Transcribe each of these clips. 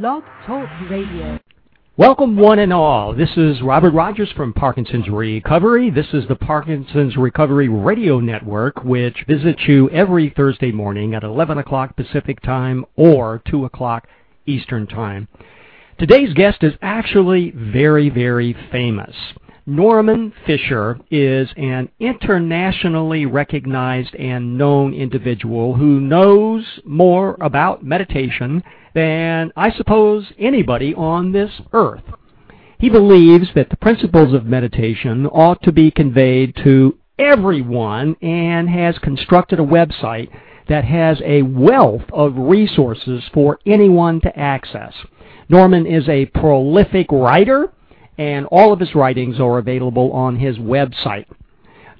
Blog Talk Radio. Welcome, one and all. This is Robert Rogers from Parkinson's Recovery. This is the Parkinson's Recovery Radio Network, which visits you every Thursday morning at 11 o'clock Pacific Time or 2 o'clock Eastern Time. Today's guest is actually very, very famous. Norman Fischer is an internationally recognized and known individual who knows more about meditation than I suppose anybody on this earth. He believes that the principles of meditation ought to be conveyed to everyone and has constructed a website that has a wealth of resources for anyone to access. Norman is a prolific writer and all of his writings are available on his website.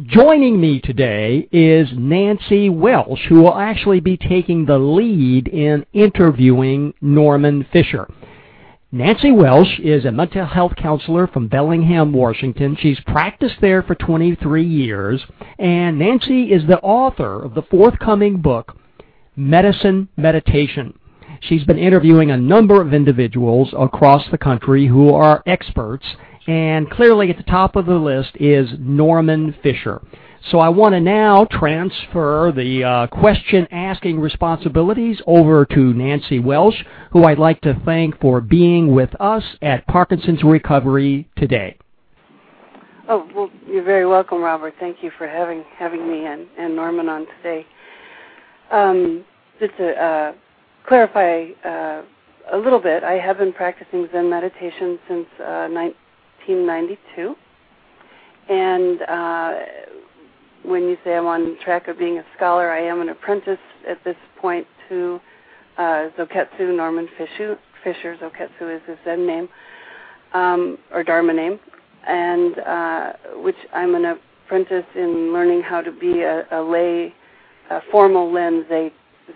Joining me today is Nancy Welsh, who will actually be taking the lead in interviewing Norman Fischer. Nancy Welsh is a mental health counselor from Bellingham, Washington. She's practiced there for 23 years, and Nancy is the author of the forthcoming book, Medicine Meditation. She's been interviewing a number of individuals across the country who are experts, and clearly at the top of the list is Norman Fischer. So I want to now transfer the uh, question asking responsibilities over to Nancy Welsh, who I'd like to thank for being with us at Parkinson's Recovery today. Oh, well, you're very welcome, Robert. Thank you for having having me and, and Norman on today. Um, just to uh, clarify uh, a little bit, I have been practicing Zen meditation since uh, 1992. And uh, when you say I'm on track of being a scholar, I am an apprentice at this point to uh, Zoketsu Norman Fischer. Fischer Zoketsu is his Zen name um, or Dharma name, and uh, which I'm an apprentice in learning how to be a, a lay, a formal Len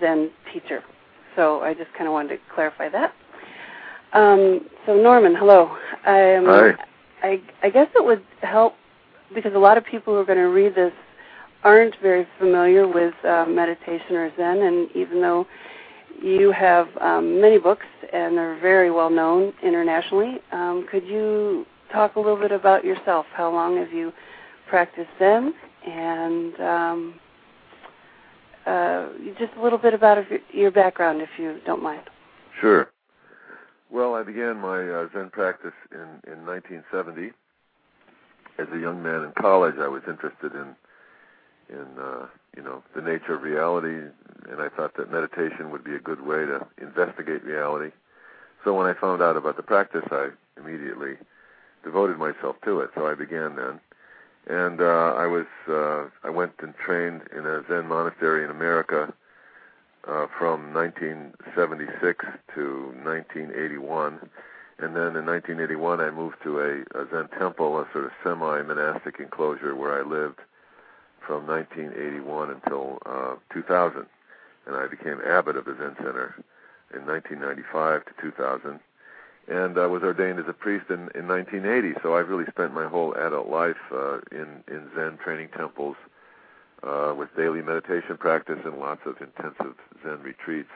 Zen teacher. So I just kind of wanted to clarify that. Um, so Norman, hello. Um, Hi. I, I guess it would help because a lot of people who are going to read this aren't very familiar with uh, meditation or Zen, and even though you have um, many books and they're very well known internationally, um, could you talk a little bit about yourself? How long have you practiced Zen, and um, uh, just a little bit about your background, if you don't mind. Sure. Well, I began my uh, Zen practice in, in 1970. As a young man in college, I was interested in in uh, you know the nature of reality, and I thought that meditation would be a good way to investigate reality. So when I found out about the practice, I immediately devoted myself to it. So I began then and uh, I was uh, I went and trained in a Zen monastery in America uh, from 1976 to 1981, and then in 1981 I moved to a, a Zen temple, a sort of semi-monastic enclosure where I lived from 1981 until uh, 2000, and I became abbot of the Zen Center in 1995 to 2000 and uh, was ordained as a priest in, in 1980. So I've really spent my whole adult life uh, in in Zen training temples uh, with daily meditation practice and lots of intensive Zen retreats.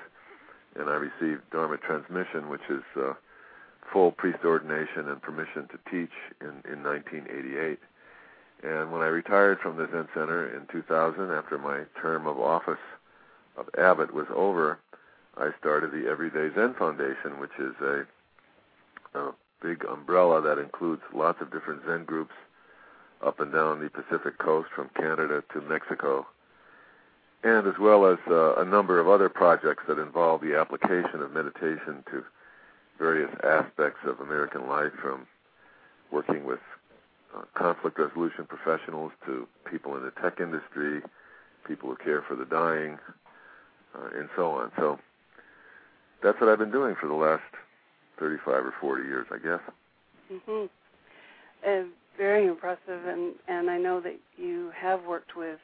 And I received Dharma transmission, which is uh, full priest ordination and permission to teach in, in 1988. And when I retired from the Zen Center in 2000, after my term of office of abbot was over, I started the Everyday Zen Foundation, which is a a big umbrella that includes lots of different Zen groups up and down the Pacific coast from Canada to Mexico, and as well as uh, a number of other projects that involve the application of meditation to various aspects of American life, from working with uh, conflict resolution professionals to people in the tech industry, people who care for the dying, uh, and so on. So that's what I've been doing for the last 35 or 40 years, I guess. Mhm. Uh, very impressive, and and I know that you have worked with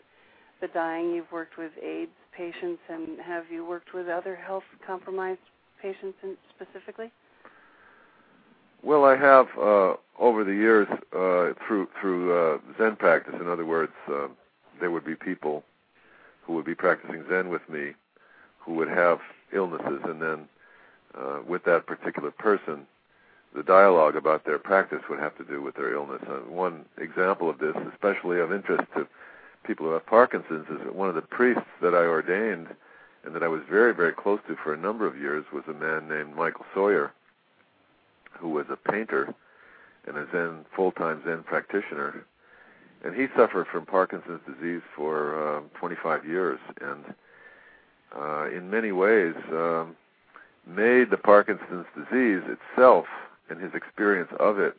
the dying. You've worked with AIDS patients, and have you worked with other health compromised patients in, specifically? Well, I have uh, over the years uh, through through uh, Zen practice. In other words, uh, there would be people who would be practicing Zen with me who would have illnesses, and then uh, with that particular person, the dialogue about their practice would have to do with their illness. Uh, one example of this, especially of interest to people who have Parkinson's, is that one of the priests that I ordained and that I was very, very close to for a number of years was a man named Michael Sawyer, who was a painter and a Zen full-time Zen practitioner, and he suffered from Parkinson's disease for uh, 25 years, and uh, in many ways um, made the Parkinson's disease itself and his experience of it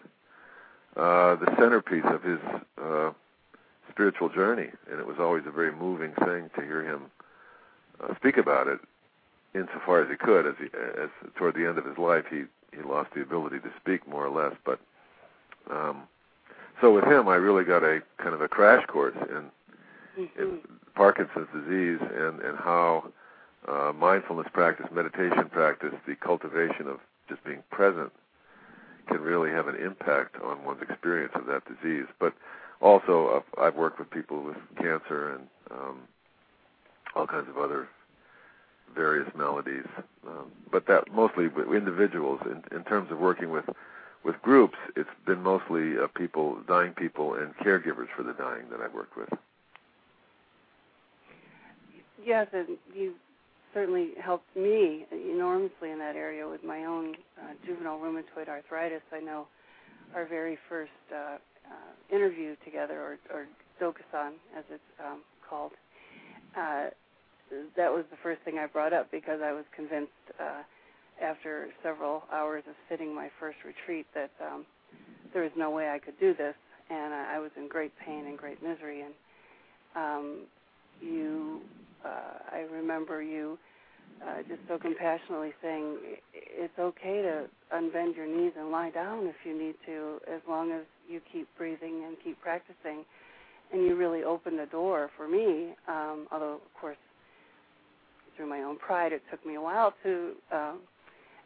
uh, the centerpiece of his uh, spiritual journey, and it was always a very moving thing to hear him uh, speak about it insofar as he could. As he, as toward the end of his life, he he lost the ability to speak more or less. But um, so with him, I really got a kind of a crash course in, mm-hmm. in Parkinson's disease and and how uh, mindfulness practice, meditation practice, the cultivation of just being present can really have an impact on one's experience of that disease. But also, uh, I've worked with people with cancer and um, all kinds of other various maladies, um, but that mostly with individuals. In, in terms of working with with groups, it's been mostly uh, people, dying people, and caregivers for the dying that I've worked with. Yes, and you certainly helped me enormously in that area with my own uh, juvenile rheumatoid arthritis. I know our very first uh, uh, interview together, or, or Dokusan as it's um, called, uh, that was the first thing I brought up because I was convinced uh, after several hours of sitting my first retreat that um, there was no way I could do this, and I, I was in great pain and great misery. And um, you, I remember you uh, just so compassionately saying it's okay to unbend your knees and lie down if you need to, as long as you keep breathing and keep practicing. And you really opened the door for me, um, although of course through my own pride, it took me a while to um,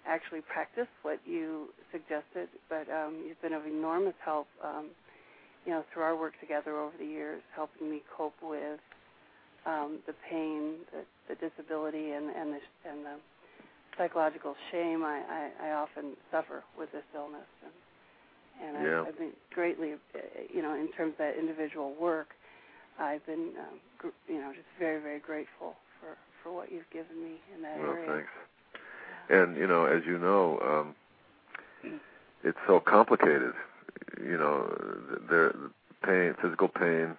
actually practice what you suggested. But um, you've been of enormous help, um, you know, through our work together over the years, helping me cope with the pain, the, the disability, and and the, and the psychological shame I, I, I often suffer with this illness. And, and yeah. I've, I've been greatly, uh, you know, in terms of that individual work, I've been, um, gr- you know, just very, very grateful for for what you've given me in that well, area. thanks. And you know, as you know, um, it's so complicated. You know, there pain, physical pain,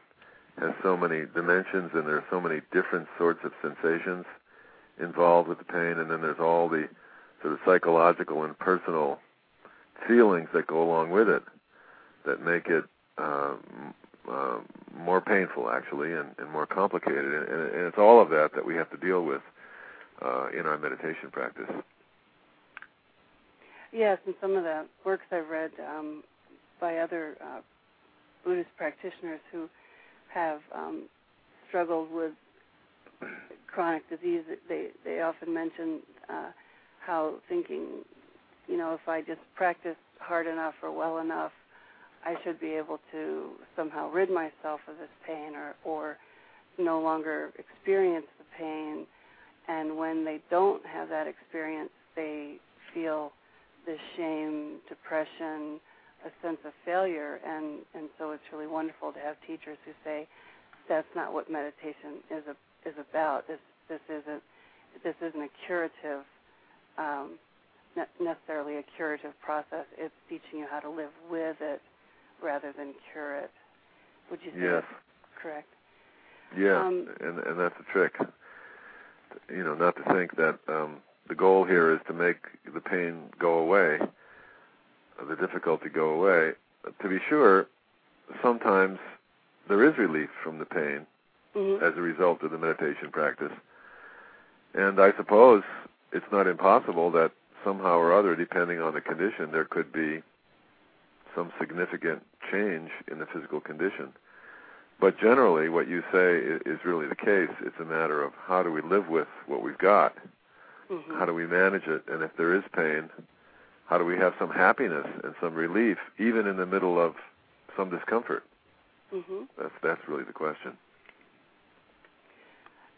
has so many dimensions, and there are so many different sorts of sensations involved with the pain, and then there's all the sort of psychological and personal feelings that go along with it that make it um, uh, more painful actually and, and more complicated. And, and, it's all of that that we have to deal with uh, in our meditation practice. Yes and some of the works i've read um, by other uh, buddhist practitioners who have um, struggled with chronic disease they they often mention uh, how thinking you know if i just practice hard enough or well enough I should be able to somehow rid myself of this pain or, or no longer experience the pain. And when they don't have that experience, they feel this shame, depression, a sense of failure. And, and so it's really wonderful to have teachers who say, that's not what meditation is, a, is about. This, this, isn't, this isn't a curative, um, necessarily a curative process. It's teaching you how to live with it rather than cure it. Would you say yes. that's correct? Yeah, um, and and that's the trick. You know, not to think that um, the goal here is to make the pain go away, the difficulty go away. To be sure, sometimes there is relief from the pain mm-hmm. as a result of the meditation practice. And I suppose it's not impossible that somehow or other, depending on the condition, there could be some significant change in the physical condition. But generally, what you say is really the case. It's a matter of how do we live with what we've got? Mm-hmm. How do we manage it? And if there is pain, how do we have some happiness and some relief, even in the middle of some discomfort? Mm-hmm. That's that's really the question.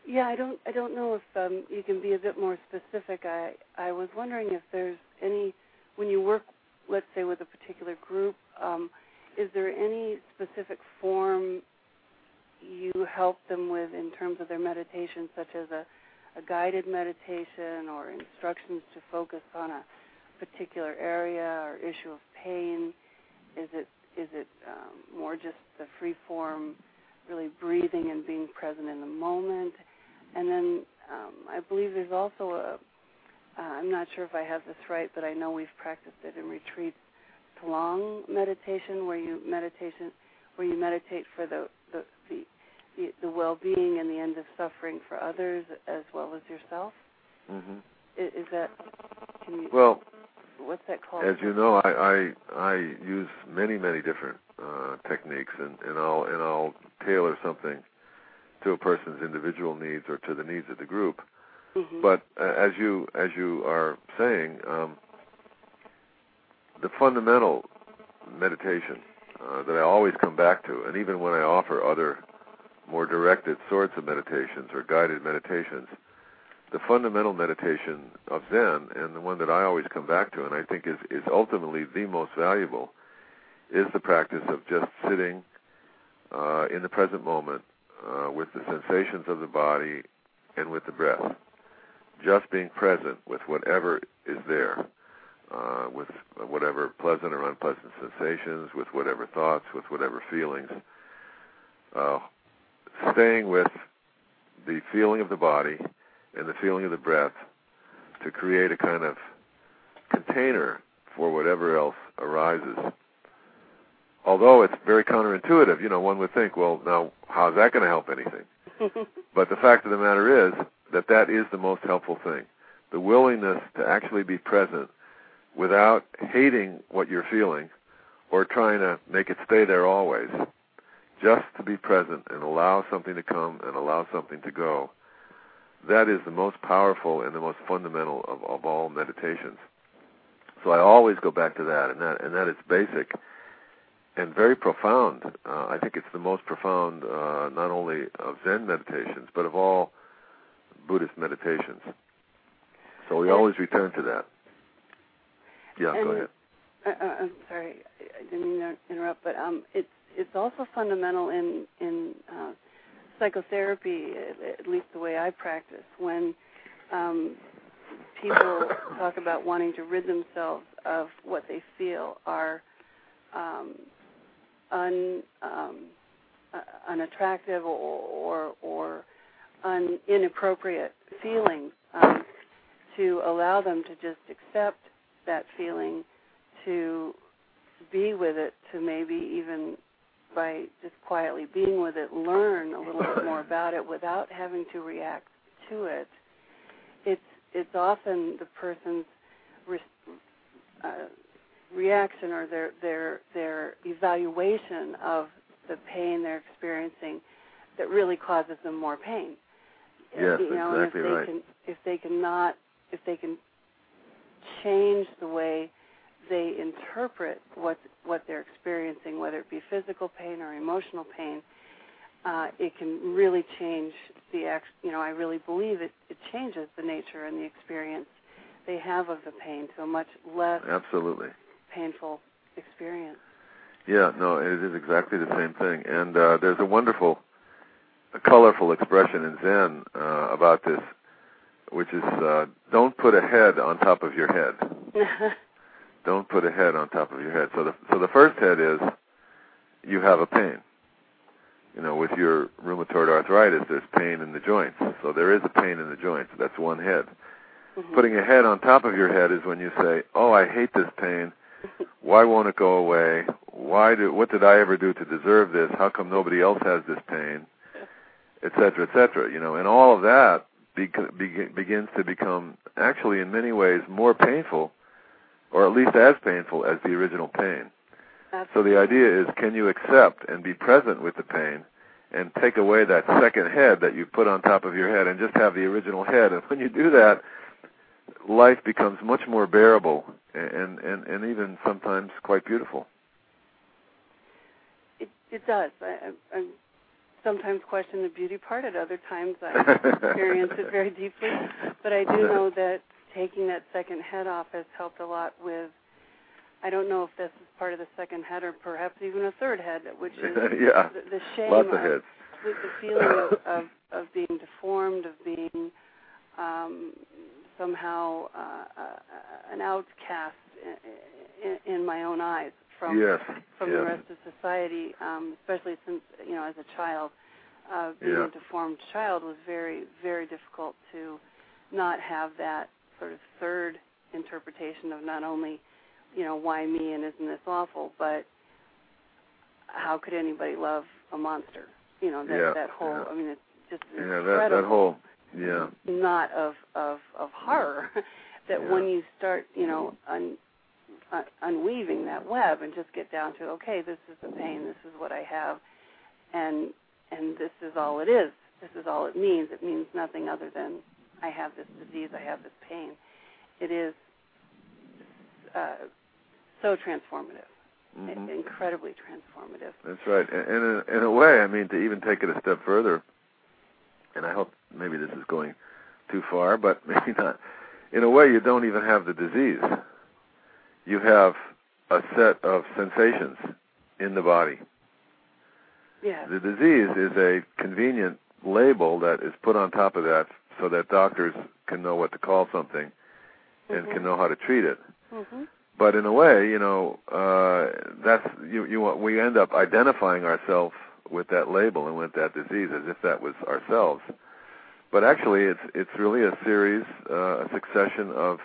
Yeah, I don't I don't know if um, you can be a bit more specific. I I was wondering if there's any when you work, let's say, with a particular group, um, is there any specific form you help them with in terms of their meditation, such as a, a guided meditation or instructions to focus on a particular area or issue of pain? Is it is it um, more just the free form, really breathing and being present in the moment? And then um, I believe there's also a uh, I'm not sure if I have this right, but I know we've practiced it in retreats, long meditation, where you meditation, where you meditate for the the, the the, the well-being and the end of suffering for others as well as yourself. Mm-hmm. Is, is that? Can you, well, what's that called? As you know, I I, I use many many different uh, techniques, and, and I'll and I'll tailor something to a person's individual needs or to the needs of the group. Mm-hmm. But uh, as you as you are saying, um, the fundamental meditation uh, that I always come back to, and even when I offer other more directed sorts of meditations or guided meditations, the fundamental meditation of Zen, and the one that I always come back to, and I think is, is ultimately the most valuable, is the practice of just sitting uh, in the present moment uh, with the sensations of the body and with the breath. Just being present with whatever is there, uh, with whatever pleasant or unpleasant sensations, with whatever thoughts, with whatever feelings. Uh, staying with the feeling of the body and the feeling of the breath to create a kind of container for whatever else arises. Although it's very counterintuitive, you know, one would think, well, now how's that going to help anything? but the fact of the matter is that that is the most helpful thing. The willingness to actually be present without hating what you're feeling or trying to make it stay there always just to be present and allow something to come and allow something to go, that is the most powerful and the most fundamental of, of all meditations. So I always go back to that, and that and that is basic and very profound. Uh, I think it's the most profound, uh, not only of Zen meditations, but of all Buddhist meditations. So we always return to that. Yeah, and, go ahead. Uh, uh, I'm sorry, I didn't mean to interrupt, but um, it's it's also fundamental in in uh, psychotherapy, at least the way I practice. When um, people talk about wanting to rid themselves of what they feel are um, un, um, uh, unattractive or or, or un, inappropriate feelings, um, to allow them to just accept that feeling, to be with it, to maybe even by just quietly being with it, learn a little bit more about it without having to react to it. It's it's often the person's re- uh, reaction or their their their evaluation of the pain they're experiencing that really causes them more pain. Yes, you know, exactly and if they right. can if they cannot, if they can change the way they interpret what what they're experiencing, whether it be physical pain or emotional pain, uh, it can really change the ex. You know, I really believe it. It changes the nature and the experience they have of the pain to a much less Absolutely. painful experience. Yeah, no, it is exactly the same thing. And uh, there's a wonderful, a colorful expression in Zen uh, about this, which is uh, don't put a head on top of your head. don't put a head on top of your head. So the so the first head is you have a pain. You know, with your rheumatoid arthritis, there's pain in the joints. So there is a pain in the joints. That's one head. Mhm. Putting a head on top of your head is when you say, "Oh, I hate this pain. Why won't it go away? Why do what did I ever do to deserve this? How come nobody else has this pain?" Etc. Etc. You know, and all of that be, be, begins to become actually in many ways more painful or at least as painful as the original pain. So the idea is can you accept and be present with the pain and take away that second head that you put on top of your head and just have the original head and when you do that life becomes much more bearable and and and even sometimes quite beautiful. It it does. I, I, I'm sometimes question the beauty part. At other times, I experience it very deeply. But I do know that taking that second head off has helped a lot with. I don't know if this is part of the second head or perhaps even a third head, which is yeah, the, the shame lots of of heads. the, the feeling of, of of being deformed, of being um, somehow uh, uh, an outcast in, in, in my own eyes from yes. from yes. the rest of society, um, especially since you know as a child, uh, being Yeah. a deformed child was very very difficult to not have that sort of third interpretation of not only you know why me and isn't this awful, but how could anybody love a monster? You know that Yeah, that whole. yeah. I mean, it's just Yeah, that that whole yeah. knot of of of horror that Yeah. when you start you know un, un, unweaving that web and just get down to okay this is the pain this is what I have and and this is all it is this is all it means it means nothing other than I have this disease I have this pain it is uh, so transformative Mhm. incredibly transformative That's right. And and in, in a way, I mean, to even take it a step further, and I hope maybe this is going too far, but maybe not. In a way, you don't even have the disease. You have a set of sensations in the body. yeah The disease is a convenient label that is put on top of that so that doctors can know what to call something and Mhm. can know how to treat it. mhm but in a way, you know, uh, that's you. You want we end up identifying ourselves with that label and with that disease as if that was ourselves. But actually, it's it's really a series, uh, a succession of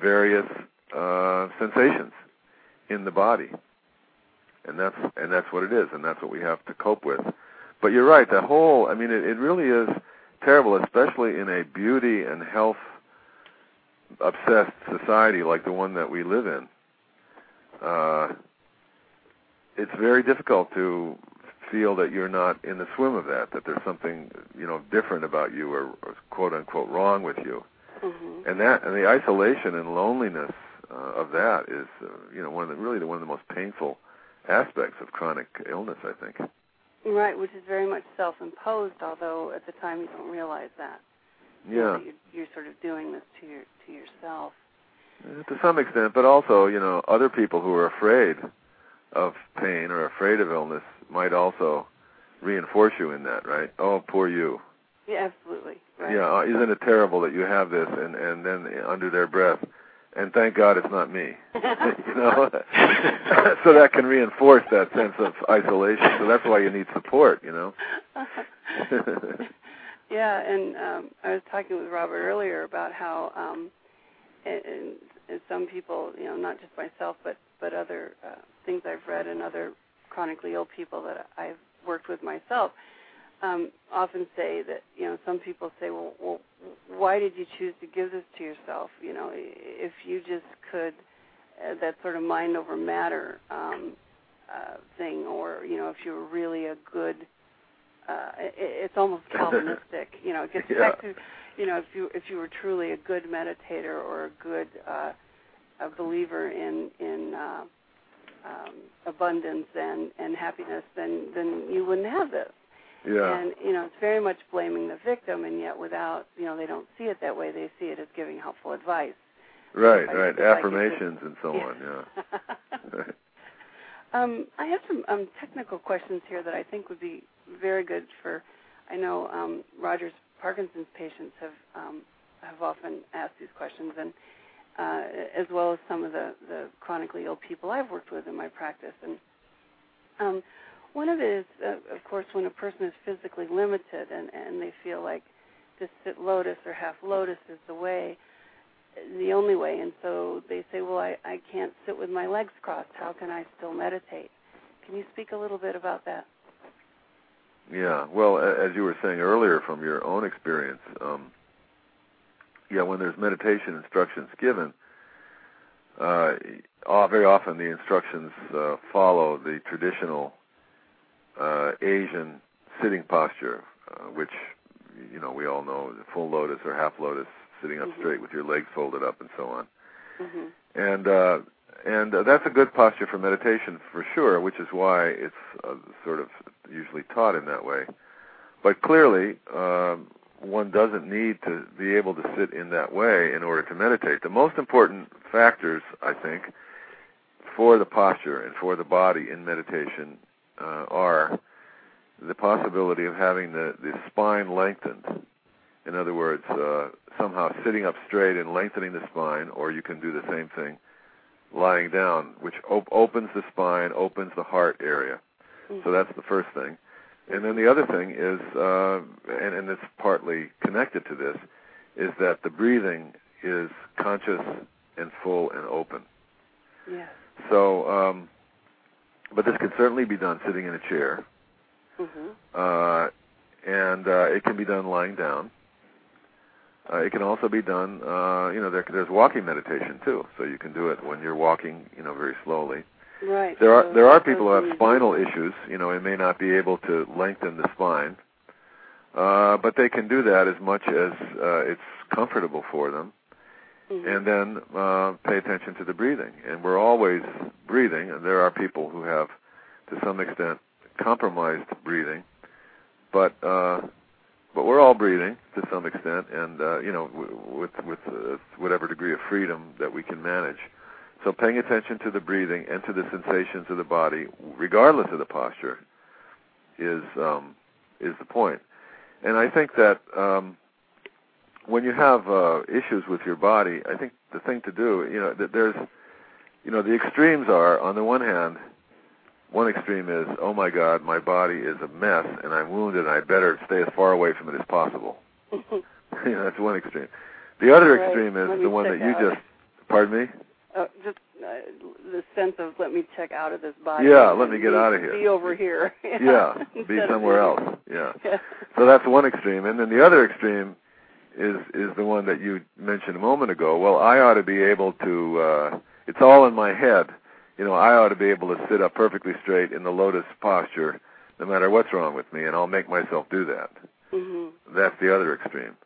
various uh, sensations in the body, and that's and that's what it is, and that's what we have to cope with. But you're right. The whole, I mean, it, it really is terrible, especially in a beauty and health obsessed society like the one that we live in, uh, it's very difficult to feel that you're not in the swim of that, that there's something you know different about you or, or quote unquote wrong with you, mhm and that and the isolation and loneliness uh, of that is uh, you know one of the really the, one of the most painful aspects of chronic illness, I think. Right, which is very much self-imposed, although at the time you don't realize that. You know, Yeah. that you're, you're sort of doing this to your to yourself. Uh, to some extent, but also, you know, other people who are afraid of pain or afraid of illness might also reinforce you in that, right? Oh, poor you. Yeah, absolutely. Right. Yeah, uh, isn't it terrible that you have this? And and then under their breath, and thank God it's not me. you know, so that can reinforce that sense of isolation. So that's why you need support. You know. yeah, and um, I was talking with Robert earlier about how, um, and, and, some people, you know, not just myself, but but other uh, things I've read and other chronically ill people that I've worked with myself, um, often say that you know some people say, well, well, why did you choose to give this to yourself? You know, if you just could, uh, that sort of mind over matter um, uh, thing, or you know, if you were really a good uh, it, it's almost Calvinistic. you know, it gets Yeah. back to, you know, if you if you were truly a good meditator or a good uh, a believer in in uh, um, abundance and and happiness, then then you wouldn't have this. Yeah. And you know, it's very much blaming the victim, and yet without you know they don't see it that way. They see it as giving helpful advice. right. Right. Affirmations and so on. Yeah. um, I have some um, technical questions here that I think would be very good for. I know um, Roger's Parkinson's patients have um, have often asked these questions, and uh, as well as some of the, the chronically ill people I've worked with in my practice. And um, one of it is, uh, of course, when a person is physically limited and, and they feel like to sit lotus or half lotus is the way, the only way. And so they say, well, I, I can't sit with my legs crossed. How can I still meditate? Can you speak a little bit about that? Yeah. Well, as you were saying earlier from your own experience, um, yeah, when there's meditation instructions given, uh, very often the instructions uh, follow the traditional uh, Asian sitting posture, uh, which you know we all know the full lotus or half lotus, sitting up Mhm. straight with your legs folded up and so on. hmm And uh, and uh, that's a good posture for meditation for sure, which is why it's uh, sort of usually taught in that way. But clearly, um, one doesn't need to be able to sit in that way in order to meditate. The most important factors, I think, for the posture and for the body in meditation are the possibility of having the, the spine lengthened. In other words, uh, somehow sitting up straight and lengthening the spine, or you can do the same thing lying down, which op- opens the spine, opens the heart area. Mm-hmm. So that's the first thing. And then the other thing is, uh, and, and it's partly connected to this, is that the breathing is conscious and full and open. Yeah. So, um, but this can certainly be done sitting in a chair, mm-hmm. uh, and uh, it can be done lying down. Uh, it can also be done, uh, you know, there, there's walking meditation too, so you can do it when you're walking, you know, very slowly. Right. There are there are people who have spinal issues, you know, and may not be able to lengthen the spine, uh, but they can do that as much as uh, it's comfortable for them. Mm-hmm. And then uh, pay attention to the breathing. And we're always breathing, and there are people who have, to some extent, compromised breathing, but uh, but we're all breathing to some extent, and uh, you know, w- with with uh, whatever degree of freedom that we can manage. So paying attention to the breathing and to the sensations of the body, regardless of the posture, is um, is the point. And I think that um, when you have uh, issues with your body, I think the thing to do, you know, that there's, you know, the extremes are on the one hand, one extreme is, oh my God, my body is a mess and I'm wounded and I better stay as far away from it as possible. you know, that's one extreme. The other right. extreme is the one that you out. just, pardon me? Uh, just uh, the sense of let me check out of this body. Yeah, let me get out of here. Be over here. yeah, be somewhere else. Yeah. Yeah. So that's one extreme, and then the other extreme is is the one that you mentioned a moment ago. Well, I ought to be able to. uh It's all in my head. You know, I ought to be able to sit up perfectly straight in the lotus posture, no matter what's wrong with me, and I'll make myself do that. hmm That's the other extreme.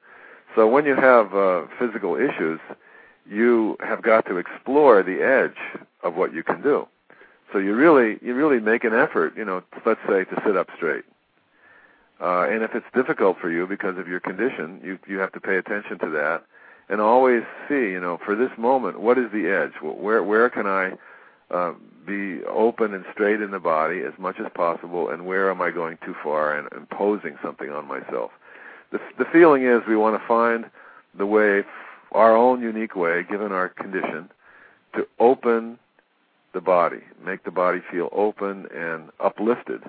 So when you have uh, physical issues, you have got to explore the edge of what you can do. So you really you really make an effort, you know, let's say to sit up straight. Uh, and if it's difficult for you because of your condition, you you have to pay attention to that and always see, you know, for this moment, what is the edge? Where where can I uh, be open and straight in the body as much as possible, and where am I going too far and imposing something on myself? The the feeling is we want to find the way, our own unique way, given our condition, to open the body, make the body feel open and uplifted.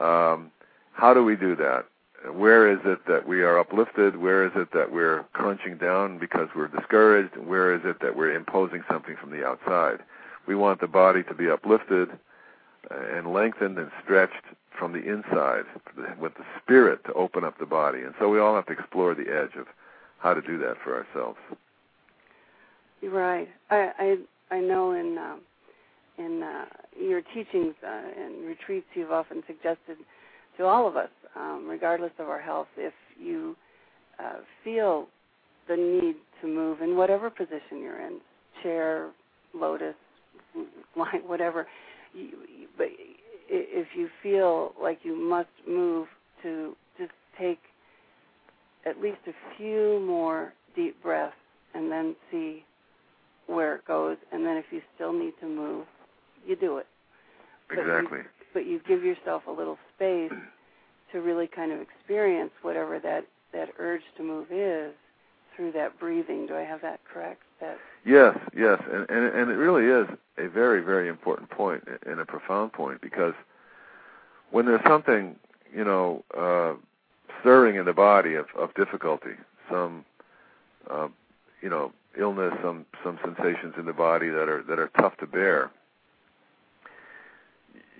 Um, how do we do that? Where is it that we are uplifted? Where is it that we're crunching down because we're discouraged? Where is it that we're imposing something from the outside? We want the body to be uplifted and lengthened and stretched from the inside with the spirit to open up the body. And so we all have to explore the edge of how to do that for ourselves. You're right. I I, I know in um, in uh, your teachings uh, and retreats, you've often suggested to all of us, um, regardless of our health, if you uh, feel the need to move in whatever position you're in, chair, lotus, line, whatever, you, but if you feel like you must move to just take at least a few more deep breaths and then see where it goes and then if you still need to move you do it But you- Exactly. but you give yourself a little space to really kind of experience whatever that that urge to move is through that breathing do i have that correct that Yes, yes, and, and and it really is a very very important point and a profound point because when there's something you know uh, stirring in the body of, of difficulty, some uh, you know illness, some some sensations in the body that are that are tough to bear.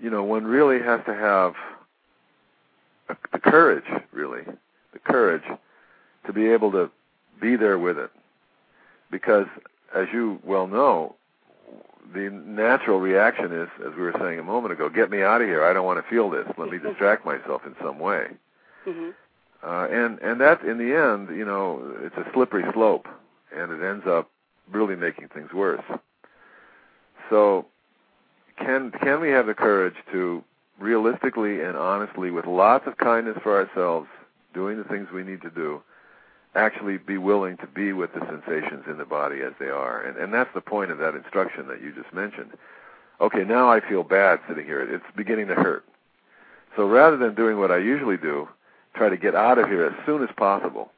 You know, one really has to have the courage, really, the courage to be able to be there with it, because as you well know, the natural reaction is, as we were saying a moment ago, get me out of here. I don't want to feel this. Let me distract myself in some way. mhm Uh, and and that, in the end, you know, it's a slippery slope, and it ends up really making things worse. So, can can we have the courage to realistically and honestly, with lots of kindness for ourselves, doing the things we need to do, actually be willing to be with the sensations in the body as they are? And and that's the point of that instruction that you just mentioned. Okay, now I feel bad sitting here. It's beginning to hurt. So rather than doing what I usually do, try to get out of here as soon as possible.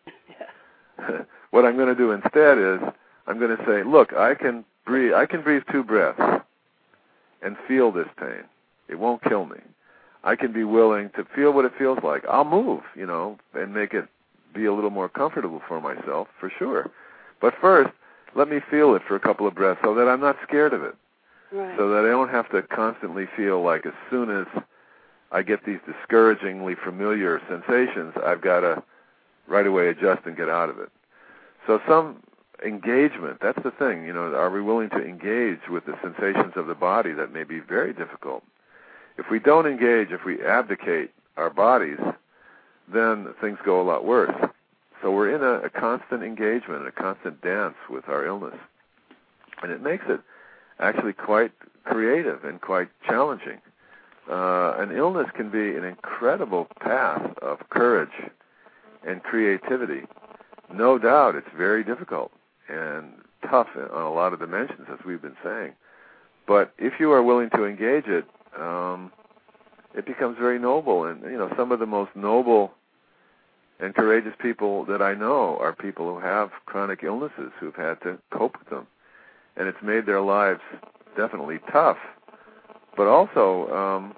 what I'm going to do instead is I'm going to say, look, I can breathe. I can breathe two breaths and feel this pain. It won't kill me. I can be willing to feel what it feels like. I'll move, you know, and make it be a little more comfortable for myself, for sure. But first, let me feel it for a couple of breaths so that I'm not scared of it. Right. So that I don't have to constantly feel like as soon as I get these discouragingly familiar sensations, I've got to right away adjust and get out of it. So some engagement, that's the thing, you know, are we willing to engage with the sensations of the body that may be very difficult? If we don't engage, if we abdicate our bodies, then things go a lot worse. So we're in a, a constant engagement, a constant dance with our illness. And it makes it actually quite creative and quite challenging. Uh, an illness can be an incredible path of courage and creativity. No doubt it's very difficult and tough on a lot of dimensions, as we've been saying. But if you are willing to engage it, um, it becomes very noble. And you know, some of the most noble and courageous people that I know are people who have chronic illnesses who've had to cope with them, and it's made their lives definitely tough, but also um,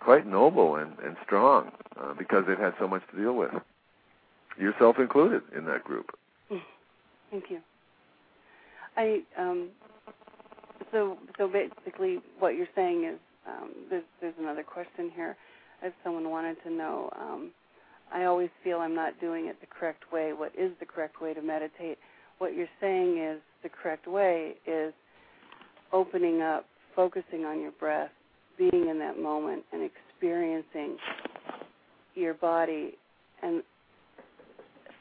quite noble and, and strong uh, because they've had so much to deal with. Yourself included in that group. Thank you. I um, so so basically what you're saying is um, there's there's another question here. As someone wanted to know, um, I always feel I'm not doing it the correct way. What is the correct way to meditate? What you're saying is the correct way is opening up, focusing on your breath, being in that moment, and experiencing your body and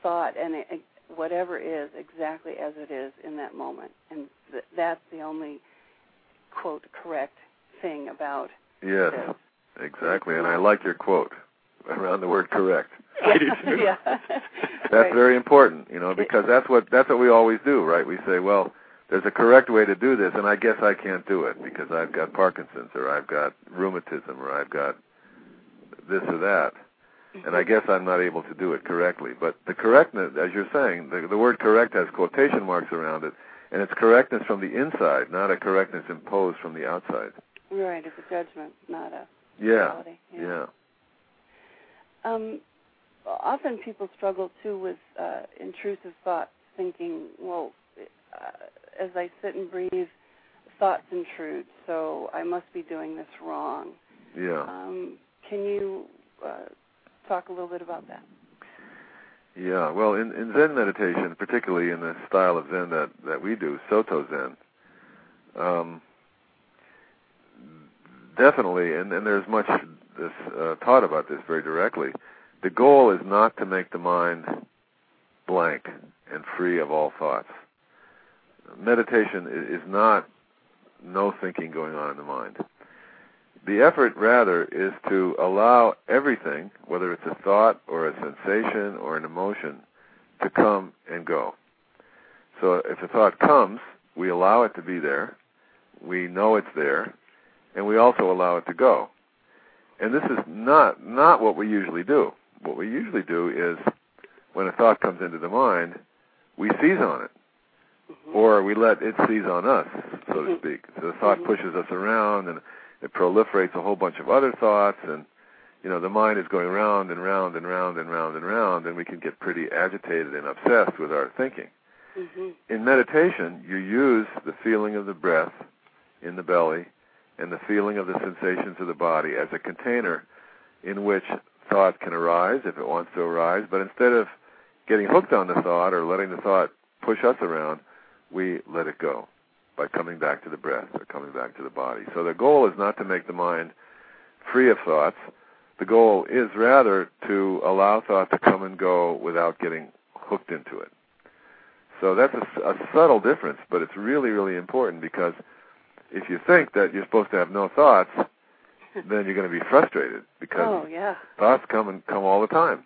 thought and whatever is exactly as it is in that moment, and th- that's the only quote correct thing about Yes, this. exactly. And I like your quote around the word correct. Yeah, I do too. yeah. That's Right. very important, you know, because that's what that's what we always do, right? We say, well, there's a correct way to do this, and I guess I can't do it because I've got Parkinson's or I've got rheumatism or I've got this or that, and I mm-hmm. guess I'm not able to do it correctly. But the correctness, as you're saying, the, the word correct has quotation marks around it, and it's correctness from the inside, not a correctness imposed from the outside. Right, it's a judgment, not a Yeah, reality. yeah. Um, often people struggle too with uh, intrusive thoughts, thinking, well, uh, as I sit and breathe, thoughts intrude, so I must be doing this wrong. Yeah. Um, can you uh, talk a little bit about that? Yeah, well, in, in Zen meditation, particularly in the style of Zen that, that we do, Soto Zen, um, definitely, and, and there's much this uh, taught about this very directly. The goal is not to make the mind blank and free of all thoughts. Meditation is not no thinking going on in the mind. The effort, rather, is to allow everything, whether it's a thought or a sensation or an emotion, to come and go. So if a thought comes, we allow it to be there, we know it's there, and we also allow it to go. And this is not not what we usually do. What we usually do is when a thought comes into the mind, we seize on it or we let it seize on us, so to Mhm. speak. So the thought Mhm. pushes us around, and it proliferates a whole bunch of other thoughts, and you know the mind is going round and round and round and round and round, and we can get pretty agitated and obsessed with our thinking. hmm In meditation, you use the feeling of the breath in the belly and the feeling of the sensations of the body as a container in which thought can arise if it wants to arise, but instead of getting hooked on the thought or letting the thought push us around, we let it go by coming back to the breath or coming back to the body. So the goal is not to make the mind free of thoughts. The goal is rather to allow thought to come and go without getting hooked into it. So that's a, a subtle difference, but it's really, really important because if you think that you're supposed to have no thoughts, then you're going to be frustrated because oh yeah. thoughts come and come all the time,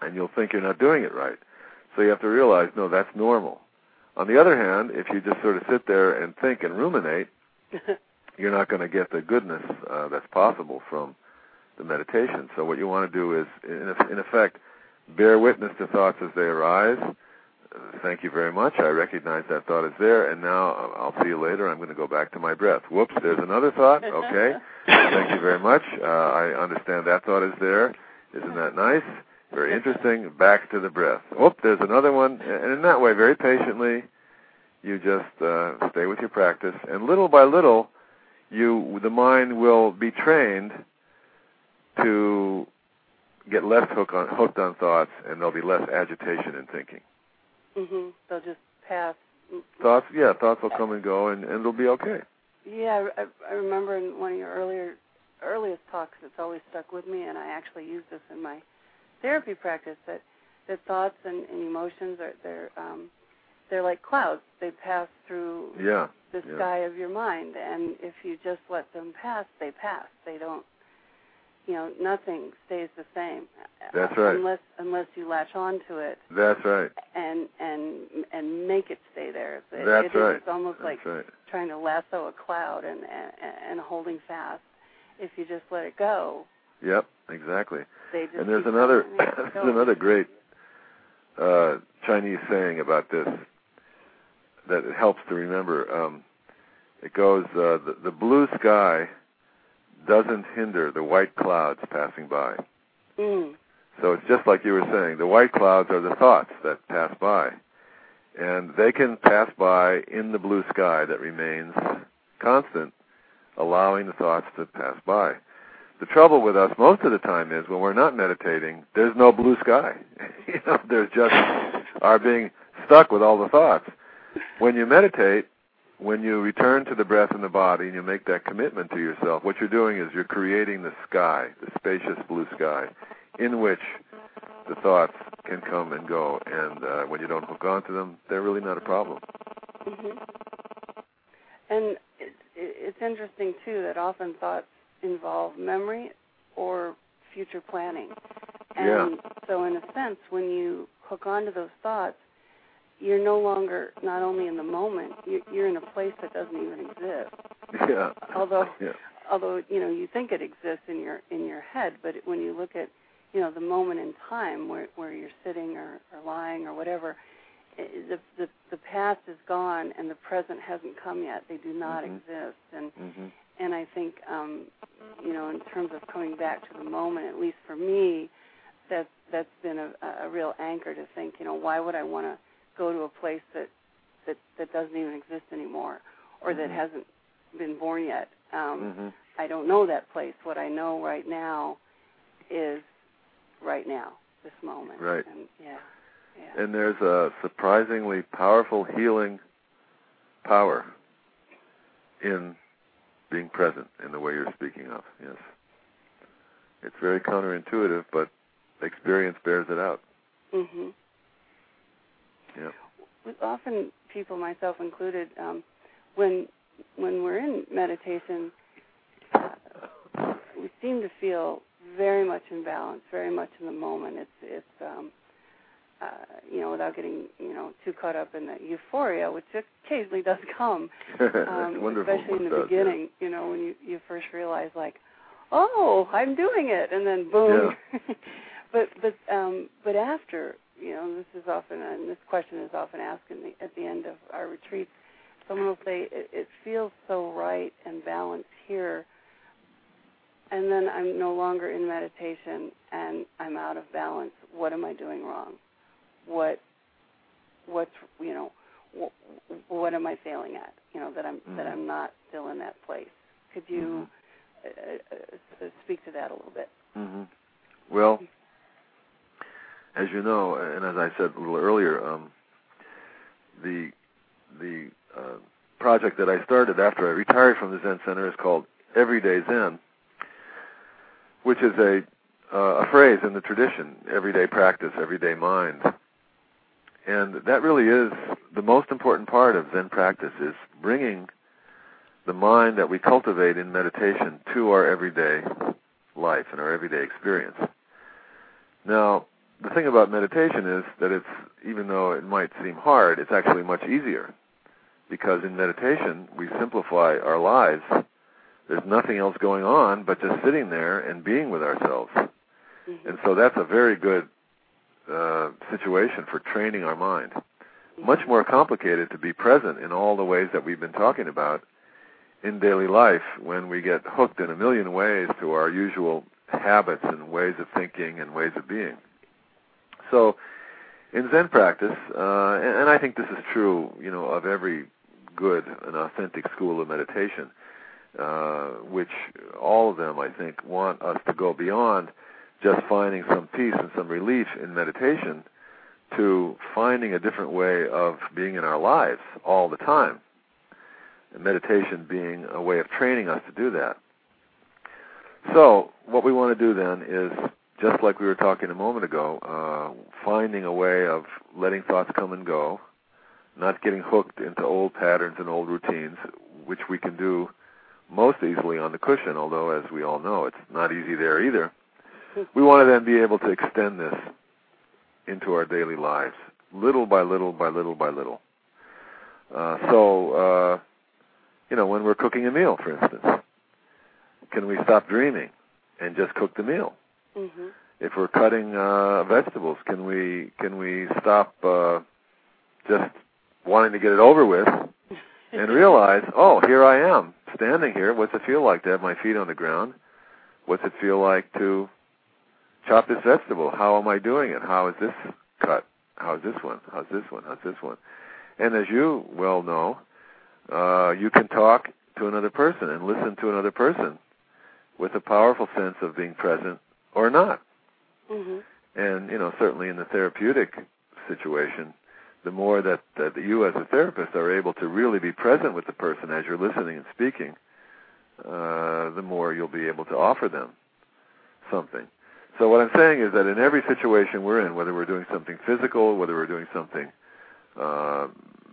and you'll think you're not doing it right. So you have to realize, no, that's normal. On the other hand, if you just sort of sit there and think and ruminate, you're not going to get the goodness uh, that's possible from the meditation. So what you want to do is, in, in effect, bear witness to thoughts as they arise. Thank you very much. I recognize that thought is there, and now I'll see you later. I'm going to go back to my breath. Whoops, there's another thought. Okay. Thank you very much. Uh, I understand that thought is there. Isn't that nice? Very interesting. Back to the breath. Whoop, there's another one. And in that way, very patiently, you just uh, stay with your practice, and little by little, you the mind will be trained to get less hook on, hooked on thoughts, and there'll be less agitation in thinking. Mhm. They'll just pass. Thoughts, yeah, thoughts will come and go, and, and it'll be okay. Yeah, I, I remember in one of your earlier earliest talks, it's always stuck with me, and I actually use this in my therapy practice. That that thoughts and, and emotions are they're um, they're like clouds. They pass through Yeah, the yeah. sky of your mind, and if you just let them pass, they pass. They don't. You know, nothing stays the same. That's right. Unless unless you latch on to it that's right. and and and make it stay there. It- That's it right. It's almost That's like right. trying to lasso a cloud and, and and holding fast. If you just let it go, Yep, exactly. they just. And there's another there's another great uh, Chinese saying about this that it helps to remember. Um, it goes, uh, the, the blue sky doesn't hinder the white clouds passing by. Mm. So it's just like you were saying. The white clouds are the thoughts that pass by. And they can pass by in the blue sky that remains constant, allowing the thoughts to pass by. The trouble with us most of the time is when we're not meditating, there's no blue sky. you know, there's just our being stuck with all the thoughts. When you meditate, when you return to the breath and the body and you make that commitment to yourself, what you're doing is you're creating the sky, the spacious blue sky, in which the thoughts can come and go. And uh, when you don't hook onto them, they're really not a problem. Mm-hmm. And it, it, it's interesting too that often thoughts involve memory or future planning. And so, in a sense, when you hook onto those thoughts, you're no longer not only in the moment, you're, you're in a place that doesn't even exist. Yeah. Although, Yeah. although you know you think it exists in your in your head, but when you look at you know the moment in time where where you're sitting or, or lying or whatever, i the the the past is gone and the present hasn't come yet. They do not Mhm. exist, and hmm and I think um, you know in terms of coming back to the moment, at least for me, that that's been a, a real anchor to think. You know, why would I want to go to a place that that that doesn't even exist anymore, or that Mhm. hasn't been born yet? Um, hmm I don't know that place. What I know right now is right now, this moment. Right. And yeah. Yeah. And there's a surprisingly powerful healing power in being present in the way you're speaking of. Yes. It's very counterintuitive, but experience bears it out. mhm. Yeah. Often people, myself included, um, when when we're in meditation, uh, we seem to feel very much in balance, very much in the moment. It's it's um, uh, you know without getting you know too caught up in the euphoria, which occasionally does come, um, especially in the does, yeah. beginning. You know when you you first realize like, oh, I'm doing it, and then boom. but but um, but after you know this is often and this question is often asked in the, at the end of our retreats. Someone will say it, it feels so right and balanced here, and then I'm no longer in meditation and I'm out of balance. What am I doing wrong? What what's you know what, what am I failing at? You know that I'm that Mhm. I'm not still in that place. Could you uh, uh, uh, speak to that a little bit? hmm Well, as you know, and as I said a little earlier, um, the the uh, project that I started after I retired from the Zen Center is called Everyday Zen, which is a uh, a phrase in the tradition: everyday practice, everyday mind. And that really is the most important part of Zen practice: is bringing the mind that we cultivate in meditation to our everyday life and our everyday experience. Now, the thing about meditation is that it's even though it might seem hard, it's actually much easier because in meditation we simplify our lives. There's nothing else going on but just sitting there and being with ourselves. Mm-hmm. And so that's a very good uh, situation for training our mind. Mm-hmm. Much more complicated to be present in all the ways that we've been talking about in daily life when we get hooked in a million ways to our usual habits and ways of thinking and ways of being. So, in Zen practice, uh, and, and I think this is true, you know, of every good and authentic school of meditation, uh, which all of them, I think, want us to go beyond just finding some peace and some relief in meditation to finding a different way of being in our lives all the time. And meditation being a way of training us to do that. So, what we want to do then is, just like we were talking a moment ago, uh, finding a way of letting thoughts come and go, not getting hooked into old patterns and old routines, which we can do most easily on the cushion, although, as we all know, it's not easy there either. We want to then be able to extend this into our daily lives, little by little by little by little. Uh, so, uh, you know, when we're cooking a meal, for instance, can we stop dreaming and just cook the meal? Mm-hmm. If we're cutting uh, vegetables, can we can we stop uh, just wanting to get it over with and realize, oh, here I am standing here. What's it feel like to have my feet on the ground? What's it feel like to chop this vegetable? How am I doing it? How is this cut? How is this one? How's this one? How's this one? And as you well know, uh, you can talk to another person and listen to another person with a powerful sense of being present or not. Mm-hmm. And you know, certainly in the therapeutic situation, the more that, that you as a therapist are able to really be present with the person as you're listening and speaking, uh, the more you'll be able to offer them something. So what I'm saying is that in every situation we're in, whether we're doing something physical, whether we're doing something uh,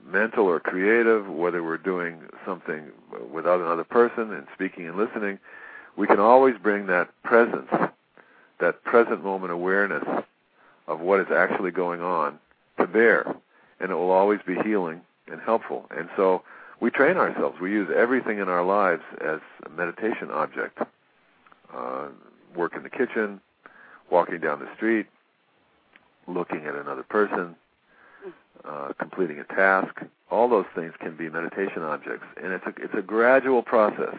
mental or creative, whether we're doing something without another person and speaking and listening, we can always bring that presence, that present moment awareness of what is actually going on to bear and it will always be healing and helpful. And so we train ourselves. We use everything in our lives as a meditation object. Uh, work in the kitchen, walking down the street, looking at another person, uh, completing a task. All those things can be meditation objects, and it's a it's a gradual process.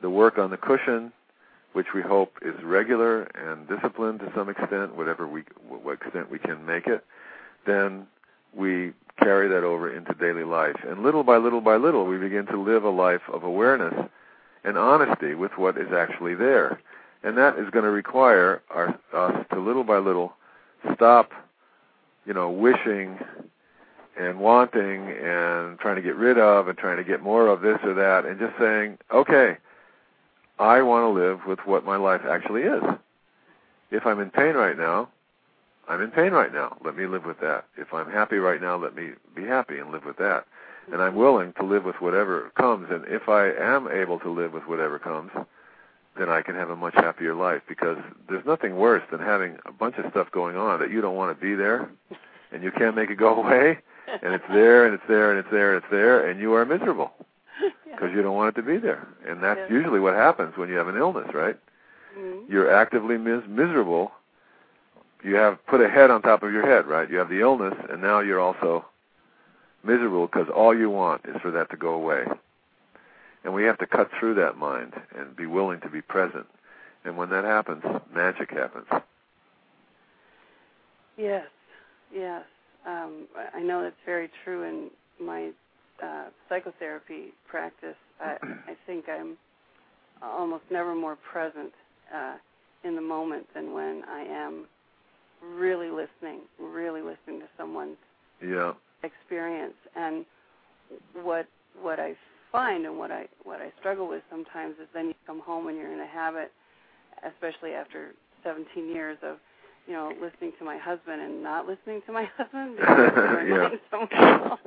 The work on the cushion, which we hope is regular and disciplined to some extent, whatever we what extent we can make it, then we carry that over into daily life. And little by little by little, we begin to live a life of awareness and honesty with what is actually there. And that is going to require our, us to little by little stop, you know, wishing and wanting and trying to get rid of and trying to get more of this or that and just saying, okay, I want to live with what my life actually is. If I'm in pain right now, I'm in pain right now. Let me live with that. If I'm happy right now, let me be happy and live with that. And I'm willing to live with whatever comes. And if I am able to live with whatever comes, then I can have a much happier life because there's nothing worse than having a bunch of stuff going on that you don't want to be there and you can't make it go away and it's there and it's there and it's there and it's there and you are miserable because you don't want it to be there. And that's yeah. usually what happens when you have an illness, right? Mm-hmm. You're actively mis- miserable you have put a head on top of your head, right? You have the illness, and now you're also miserable because all you want is for that to go away. And we have to cut through that mind and be willing to be present. And when that happens, magic happens. Yes, yes. Um, I know that's very true in my uh, psychotherapy practice. I, I think I'm almost never more present uh, in the moment than when I am really listening, really listening to someone's yeah. experience. And what what I find and what I what I struggle with sometimes is then you come home and you're in a habit, especially after 17 years of you know listening to my husband and not listening to my husband yeah. someone else.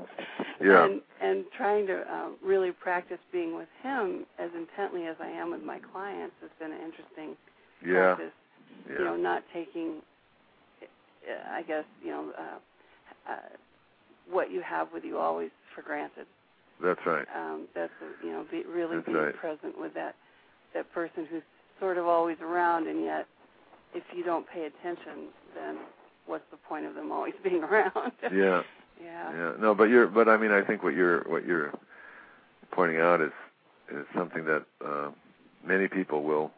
Yeah. And and trying to uh, really practice being with him as intently as I am with my clients has been an interesting Yeah. practice. Yeah. You know, not taking, uh, I guess, you know, uh, uh, what you have with you always for granted. That's right. Um, that's a, you know, be, really That's being right. present with that that person who's sort of always around, and yet, if you don't pay attention, then what's the point of them always being around? Yeah. Yeah. Yeah. No, but you're but I mean I think what you're what you're pointing out is is something that uh many people will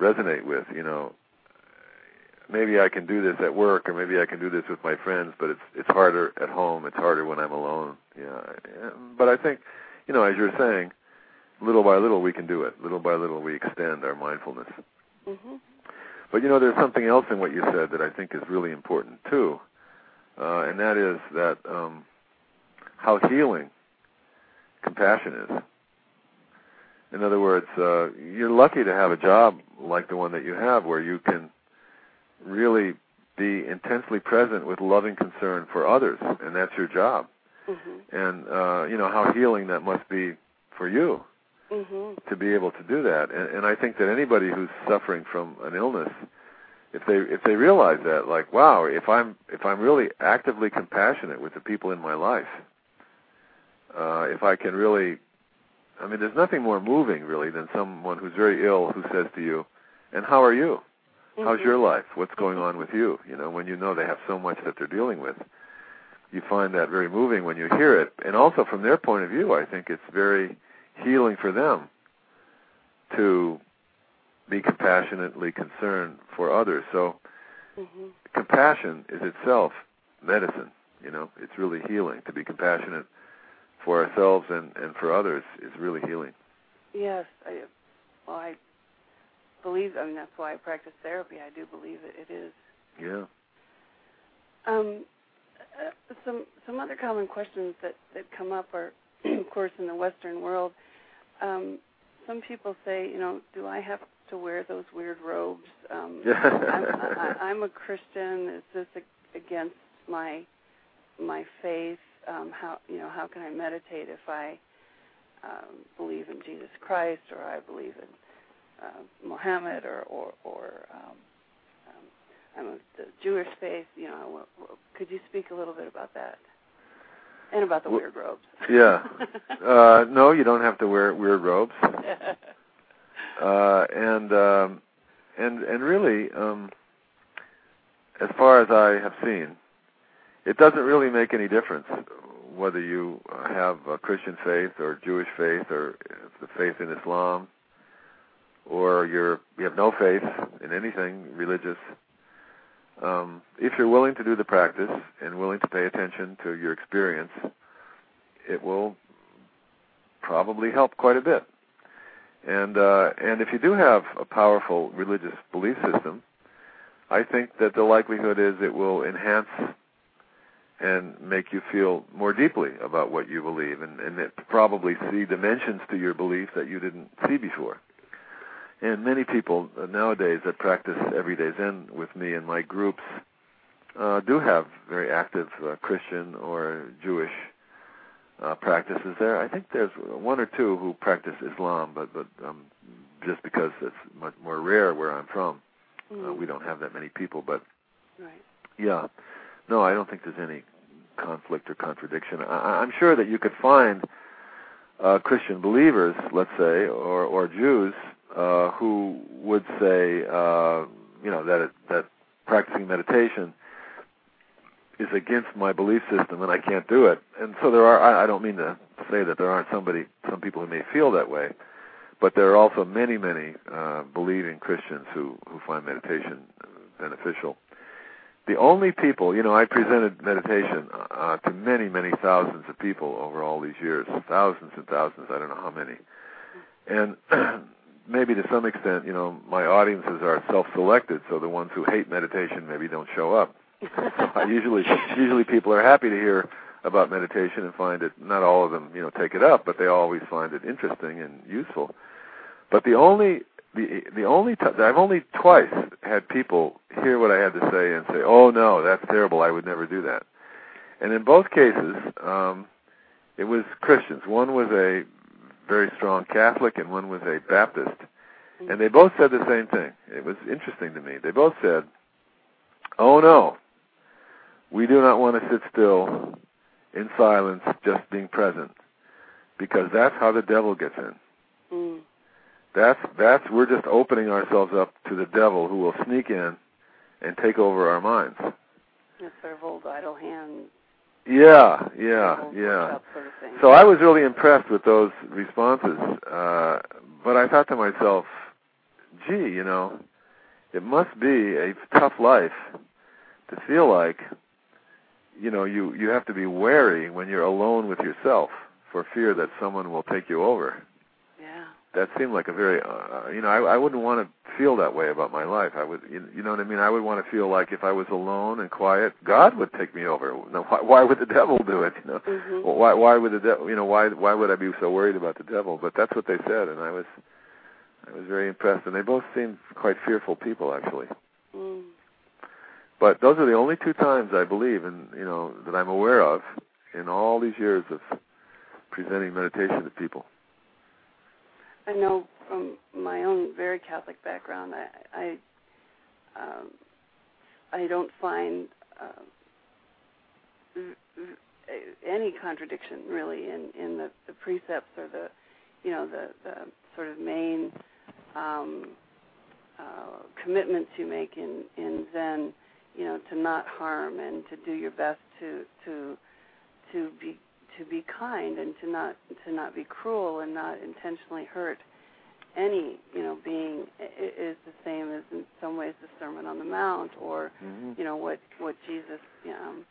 resonate with, you know. Maybe I can do this at work or maybe I can do this with my friends, but it's it's harder at home. It's harder when I'm alone. Yeah. But I think, you know, as you're saying, little by little we can do it. Little by little we extend our mindfulness. Mhm. But you know, there's something else in what you said that I think is really important too, uh, and that is that um, how healing compassion is. In other words, uh, you're lucky to have a job like the one that you have, where you can really be intensely present with loving concern for others, and that's your job. Mhm. And uh, you know how healing that must be for you Mhm. to be able to do that. And, and I think that anybody who's suffering from an illness, if they if they realize that, like, wow, if I'm if I'm really actively compassionate with the people in my life, uh, if I can really, I mean, there's nothing more moving really than someone who's very ill who says to you, "And how are you? How's Mhm. your life? What's going on with you?" You know, when you know they have so much that they're dealing with. You find that very moving when you hear it, and also from their point of view, I think it's very healing for them to be compassionately concerned for others. So Mhm. compassion is itself medicine. You know, it's really healing. To be compassionate for ourselves and and for others is really healing. Yes, I well, I believe. I mean, that's why I practice therapy. I do believe that it is. Yeah. Um, uh, some some other common questions that that come up are, of course, in the Western world. Um, some people say, you know, do I have to wear those weird robes? Um, I'm, I, I'm a Christian. Is this against my my faith? Um, how you know how can I meditate if I um, believe in Jesus Christ or I believe in uh, Mohammed or or, or um, um, I'm a the Jewish faith. You know, w- w- could you speak a little bit about that and about the Well, weird robes? yeah. Uh no, you don't have to wear weird robes. uh, and um, and and really, um, as far as I have seen, it doesn't really make any difference whether you have a Christian faith or Jewish faith or the faith in Islam, or you're you have no faith in anything religious. Um, if you're willing to do the practice and willing to pay attention to your experience, it will probably help quite a bit. And uh, and if you do have a powerful religious belief system, I think that the likelihood is it will enhance and make you feel more deeply about what you believe, and, and it probably see dimensions to your belief that you didn't see before. And many people nowadays that practice everyday Zen with me in my groups uh, do have very active uh, Christian or Jewish uh, practices there. I think there's one or two who practice Islam, but but um, just because it's much more rare where I'm from, uh, Mhm. we don't have that many people. But right. yeah, no, I don't think there's any conflict or contradiction. I, I'm sure that you could find uh, Christian believers, let's say, or or Jews uh, who would say, uh, you know, that it, that practicing meditation is against my belief system and I can't do it. And so there are. I, I don't mean to say that there aren't somebody, some people who may feel that way, but there are also many, many uh, believing Christians who who find meditation beneficial. The only people, you know, I presented meditation uh, to many, many thousands of people over all these years, thousands and thousands. I don't know how many, and maybe to some extent, you know, my audiences are self-selected, so the ones who hate meditation maybe don't show up. I usually, usually people are happy to hear about meditation and find it. Not all of them, you know, take it up, but they always find it interesting and useful. But the only, the the only t- I've only twice had people hear what I had to say and say, "Oh no, that's terrible. I would never do that." And in both cases, um, it was Christians. One was a very strong Catholic, and one was a Baptist, and they both said the same thing. It was interesting to me. They both said, "Oh no, we do not want to sit still in silence, just being present, because that's how the devil gets in." Mm. That's that's we're just opening ourselves up to the devil who will sneak in and take over our minds. It's sort of old idle hand. Yeah, yeah, yeah. Sort of. So I was really impressed with those responses, uh, but I thought to myself, "Gee, you know, it must be a tough life to feel like, you know, you you have to be wary when you're alone with yourself for fear that someone will take you over." yeah. that seemed like a very uh, you know I, I wouldn't want to feel that way about my life i would you, you know what i mean i would want to feel like if i was alone and quiet god would take me over no, why, why would the devil do it you know Mhm. well, why why would the devil you know why why would i be so worried about the devil but that's what they said and i was i was very impressed and they both seemed quite fearful people actually. But those are the only two times i believe and you know that i'm aware of in all these years of presenting meditation to people I know from my own very Catholic background, I I, um, I don't find uh, any contradiction really in in the, the precepts or the you know the the sort of main um, uh, commitments you make in in Zen. You know, to not harm and to do your best to to to be to be kind and to not to not be cruel and not intentionally hurt any you know being is the same as in some ways the Sermon on the Mount or mm-hmm. you know what what Jesus um,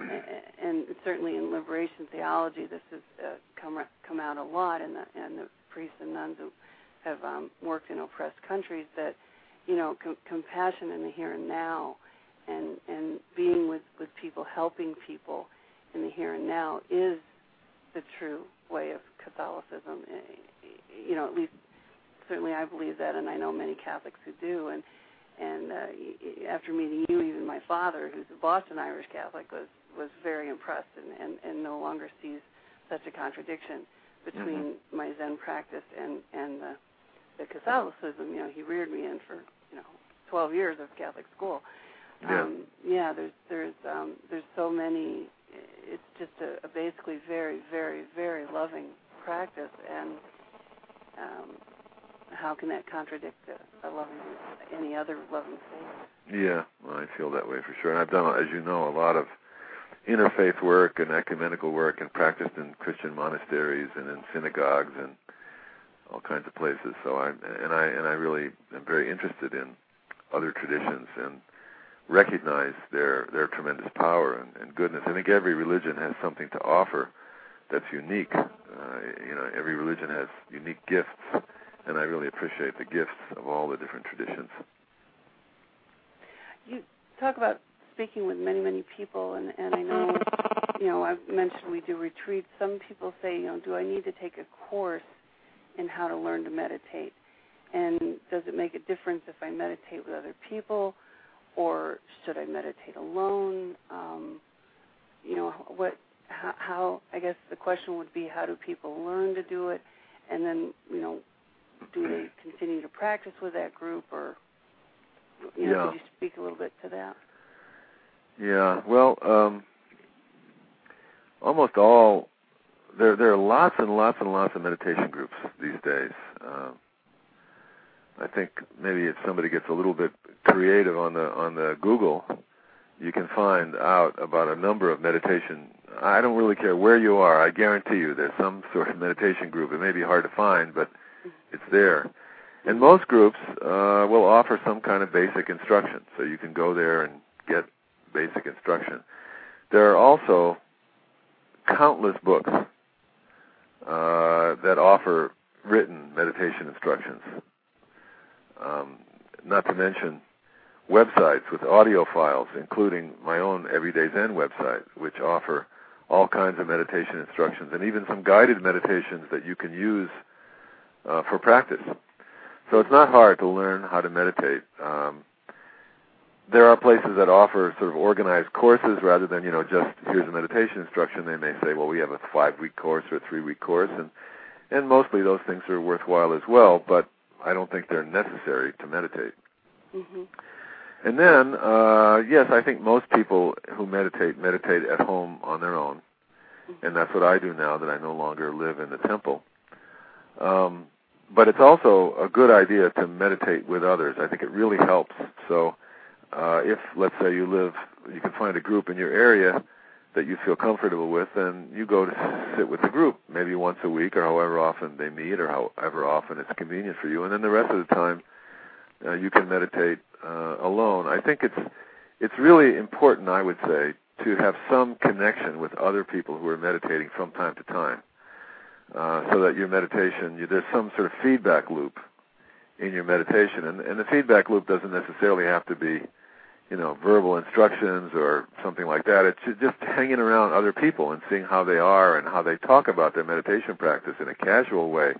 a- a- and certainly in liberation theology this has uh, come come out a lot and the and the priests and nuns who have um, worked in oppressed countries that you know com- compassion in the here and now and and being with with people helping people in the here and now is the true way of Catholicism you know at least certainly I believe that and I know many Catholics who do and and uh, after meeting you, even my father, who's a Boston Irish Catholic, was was very impressed and and, and no longer sees such a contradiction between my Zen practice and and the, the Catholicism. You know, he reared me in for you know 12 years of Catholic school. Yeah. Um, yeah, there's there's um, there's so many. It's just a, a basically very very very loving practice and. Um, how can that contradict a, a loving, any other loving faith? Yeah, well, I feel that way for sure. And I've done, as you know, a lot of interfaith work and ecumenical work, and practiced in Christian monasteries and in synagogues and all kinds of places. So I and I and I really am very interested in other traditions and recognize their their tremendous power and, and goodness. I think every religion has something to offer that's unique. Uh, you know, every religion has unique gifts, and I really appreciate the gifts of all the different traditions. You talk about speaking with many, many people, and, and I know, you know, I've mentioned we do retreats. Some people say, you know, do I need to take a course in how to learn to meditate? And does it make a difference if I meditate with other people, or should I meditate alone? Um, you know, what, how, how, I guess the question would be, how do people learn to do it? And then, you know, do they continue to practice with that group, or you know, Yeah. could you speak a little bit to that? Yeah, well, um, almost all there there are lots and lots and lots of meditation groups these days. Uh, I think maybe if somebody gets a little bit creative on the on the Google, you can find out about a number of meditation. I don't really care where you are. I guarantee you, there's some sort of meditation group. It may be hard to find, but it's there. And most groups uh, will offer some kind of basic instruction, so you can go there and get basic instruction. There are also countless books uh, that offer written meditation instructions. Um, not to mention websites with audio files, including my own Everyday Zen website, which offer all kinds of meditation instructions and even some guided meditations that you can use uh, for practice. So it's not hard to learn how to meditate. Um, there are places that offer sort of organized courses rather than you know just here's a meditation instruction. They may say, well, we have a five week course or a three week course, and and mostly those things are worthwhile as well. But I don't think they're necessary to meditate. Mm-hmm. And then, uh, yes, I think most people who meditate meditate at home on their own, mm-hmm. and that's what I do now that I no longer live in the temple. Um, but it's also a good idea to meditate with others. I think it really helps. So, uh, if let's say you live, you can find a group in your area that you feel comfortable with, then you go to sit with the group, maybe once a week or however often they meet or however often it's convenient for you. And then the rest of the time, uh, you can meditate uh, alone. I think it's it's really important, I would say, to have some connection with other people who are meditating from time to time, uh, so that your meditation you, there's some sort of feedback loop in your meditation, and, and the feedback loop doesn't necessarily have to be you know, verbal instructions or something like that. It's just hanging around other people and seeing how they are and how they talk about their meditation practice in a casual way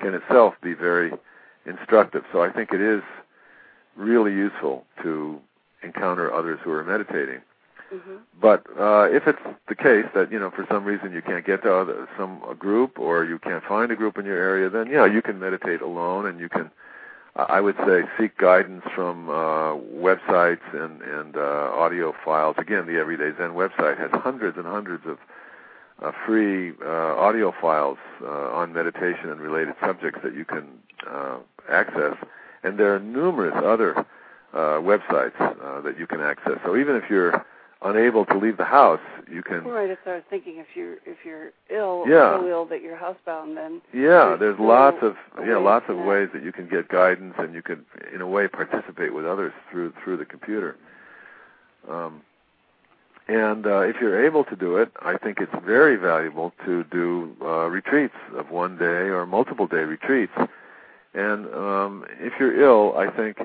can itself be very instructive. So I think it is really useful to encounter others who are meditating. Mm-hmm. But uh, if it's the case that you know for some reason you can't get to other, some a group or you can't find a group in your area, then yeah, you can meditate alone and you can I would say seek guidance from uh, websites and, and uh, audio files. Again, the Everyday Zen website has hundreds and hundreds of uh, free uh, audio files uh, on meditation and related subjects that you can uh, access. And there are numerous other uh, websites that you can access. So even if you're unable to leave the house, you can. Right. If I was thinking, if you're if you're ill, yeah. so ill that you're housebound, then yeah, there's, there's lots of yeah lots of that. ways that you can get guidance, and you can in a way participate with others through through the computer. Um, and uh, if you're able to do it, I think it's very valuable to do uh, retreats of one day or multiple day retreats. And um, if you're ill, I think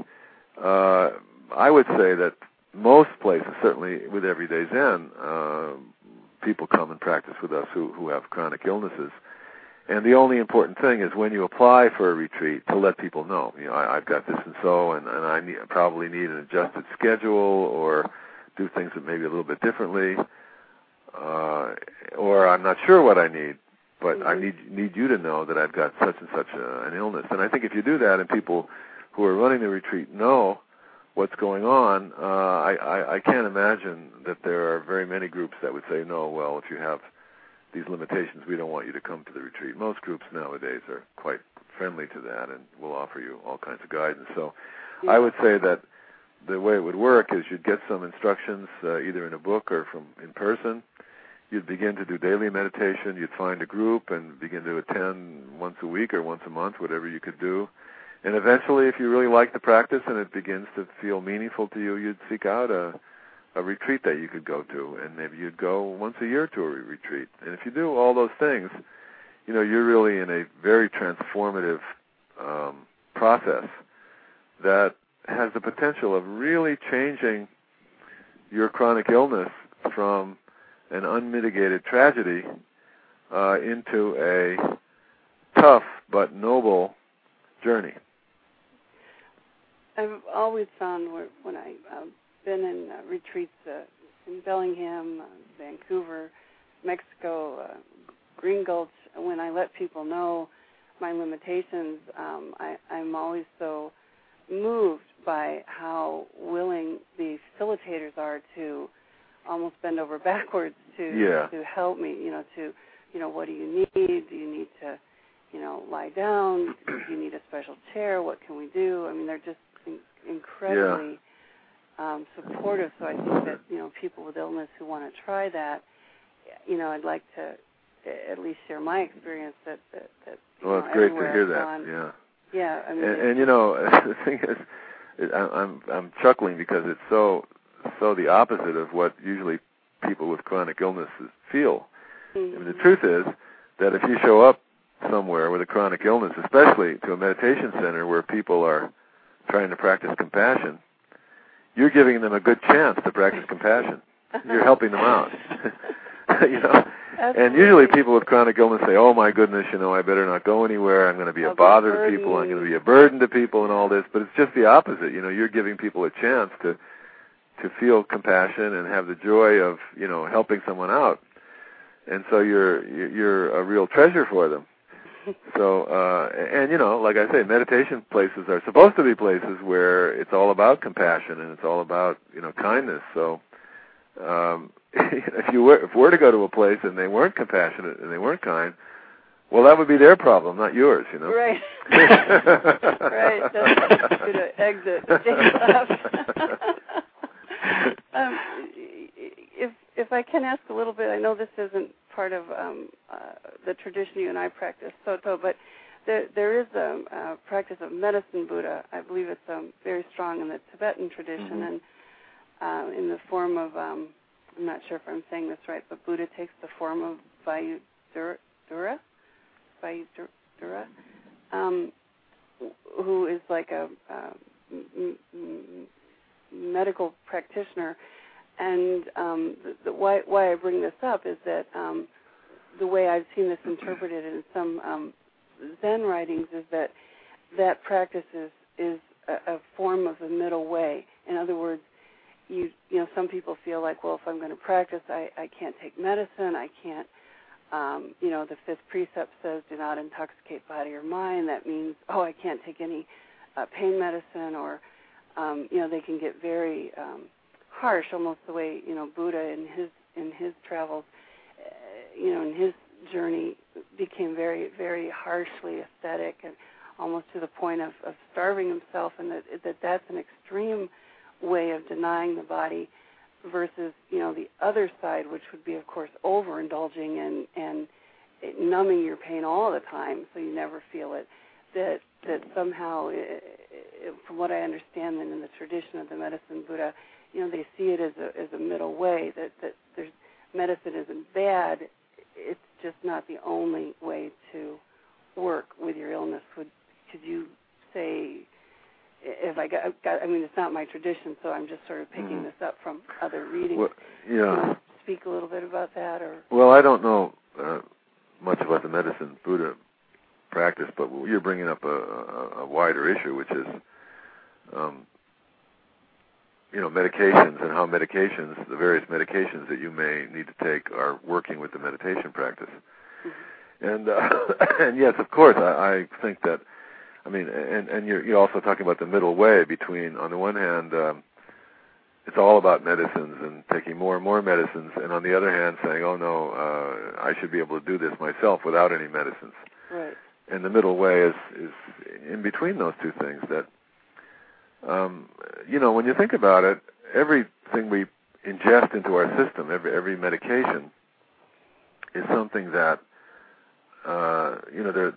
uh, I would say that most places, certainly with Everyday Zen, uh, people come and practice with us who, who have chronic illnesses. And the only important thing is when you apply for a retreat to let people know, you know, I, I've got this and so, and, and I need, probably need an adjusted schedule or do things that maybe a little bit differently, uh, or I'm not sure what I need, but I Mhm. need need you to know that I've got such and such a, an illness. And I think if you do that, and people who are running the retreat know what's going on, uh, I, I, I can't imagine that there are very many groups that would say, no, well, if you have these limitations, we don't want you to come to the retreat. Most groups nowadays are quite friendly to that and will offer you all kinds of guidance. So Yeah. I would say that the way it would work is you'd get some instructions uh, either in a book or from in person. You'd begin to do daily meditation. You'd find a group and begin to attend once a week or once a month, whatever you could do. And eventually, if you really like the practice and it begins to feel meaningful to you, you'd seek out a a retreat that you could go to, and maybe you'd go once a year to a retreat. And if you do all those things, you know you're really in a very transformative um, process that has the potential of really changing your chronic illness from an unmitigated tragedy uh, into a tough but noble journey. I've always found where, when I've uh, been in uh, retreats uh, in Bellingham, uh, Vancouver, Mexico, uh, Green Gulch, when I let people know my limitations, um, I, I'm always so moved by how willing the facilitators are to almost bend over backwards to Yeah. to help me. You know, to you know, what do you need? Do you need to, you know, lie down? Do you need a special chair? What can we do? I mean, they're just in- incredibly um, supportive. So I think that you know, people with illness who want to try that, you know, I'd like to at least share my experience that that, that Well, know, it's great to hear that. gone- Yeah. Yeah, I mean, and, and you know the thing is it, I, i'm i'm chuckling because it's so so the opposite of what usually people with chronic illnesses feel i mean the Mhm. truth is that if you show up somewhere with a chronic illness especially to a meditation center where people are trying to practice compassion you're giving them a good chance to practice compassion you're helping them out you know and usually people with chronic illness say, "Oh my goodness, you know, I better not go anywhere. I'm going to be a I'll a bother to people. I'm going to be a burden to people and all this." But it's just the opposite. You know, you're giving people a chance to to feel compassion and have the joy of you know helping someone out, and so you're you're a real treasure for them. So uh, and you know, like I say, meditation places are supposed to be places where it's all about compassion and it's all about you know kindness. So um, if you were if we're to go to a place and they weren't compassionate and they weren't kind, well, that would be their problem, not yours, you know. Right. right. That's exit. um, if if I can ask a little bit, I know this isn't part of um, uh, the tradition you and I practice, Soto, but there there is a, a practice of medicine Buddha. I believe it's um, very strong in the Tibetan tradition mm-hmm. and uh, in the form of um, I'm not sure if I'm saying this right, but Buddha takes the form of Vayudura by Dura, um, who is like a, a m- m- medical practitioner. And um, the, the, why, why I bring this up is that um, the way I've seen this interpreted in some um, Zen writings is that that practice is, is a, a form of the middle way. In other words, you you know some people feel like well if I'm going to practice I I can't take medicine I can't um, you know, the fifth precept says, "Do not intoxicate body or mind." That means, oh, I can't take any uh, pain medicine, or um, you know, they can get very um, harsh, almost the way you know Buddha in his in his travels, uh, you know, in his journey became very very harshly aesthetic and almost to the point of, of starving himself, and that that that's an extreme way of denying the body versus you know the other side, which would be of course overindulging and and numbing your pain all the time, so you never feel it. That that somehow, it, it, from what I understand, then in the tradition of the medicine Buddha, you know they see it as a as a middle way. That that there's medicine isn't bad. It's just not the only way to work with your illness. Would could you say if I got, got, I mean, it's not my tradition, so I'm just sort of picking mm. this up from other readings. Well, yeah. speak a little bit about that, or? Well, I don't know uh, much about the medicine Buddha practice, but you're bringing up a, a, a wider issue, which is, um, you know, medications and how medications, the various medications that you may need to take, are working with the meditation practice. Mm-hmm. And uh, and yes, of course, I, I think that I mean, and and you're you're also talking about the middle way between, on the one hand, um, it's all about medicines and taking more and more medicines, and on the other hand, saying, oh no, uh, I should be able to do this myself without any medicines. Right. And the middle way is is in between those two things. That, um, you know, when you think about it, everything we ingest into our system, every every medication, is something that uh, you know, there,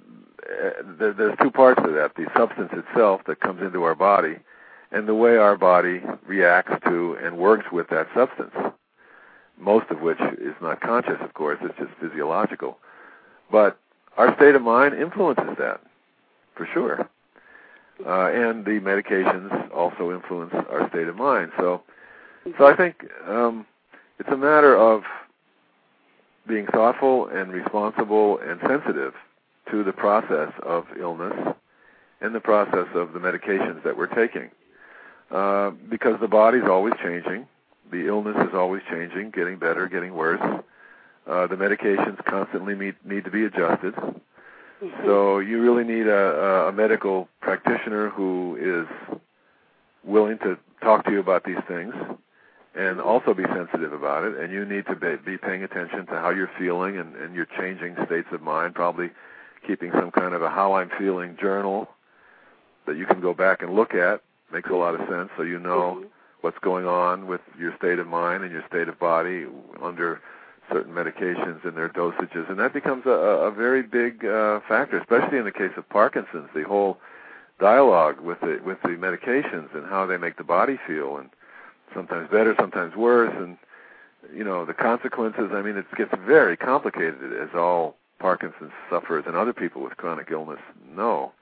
there, there's two parts to that: the substance itself that comes into our body, and the way our body reacts to and works with that substance. Most of which is not conscious, of course; it's just physiological. But our state of mind influences that, for sure. Uh, and the medications also influence our state of mind. So, so I think um, it's a matter of being thoughtful and responsible and sensitive to the process of illness and the process of the medications that we're taking. Uh, because the body's always changing, the illness is always changing, getting better, getting worse. Uh, the medications constantly need, need to be adjusted. Mm-hmm. So you really need a, a medical practitioner who is willing to talk to you about these things and also be sensitive about it. And you need to be, be paying attention to how you're feeling and, and your changing states of mind. Probably keeping some kind of a how I'm feeling journal that you can go back and look at makes a lot of sense. So you know mm-hmm. what's going on with your state of mind and your state of body under certain medications and their dosages, and that becomes a, a very big uh, factor, especially in the case of Parkinson's. The whole dialogue with the with the medications and how they make the body feel and sometimes better, sometimes worse, and you know the consequences. I mean, it gets very complicated, as all Parkinson's sufferers and other people with chronic illness know.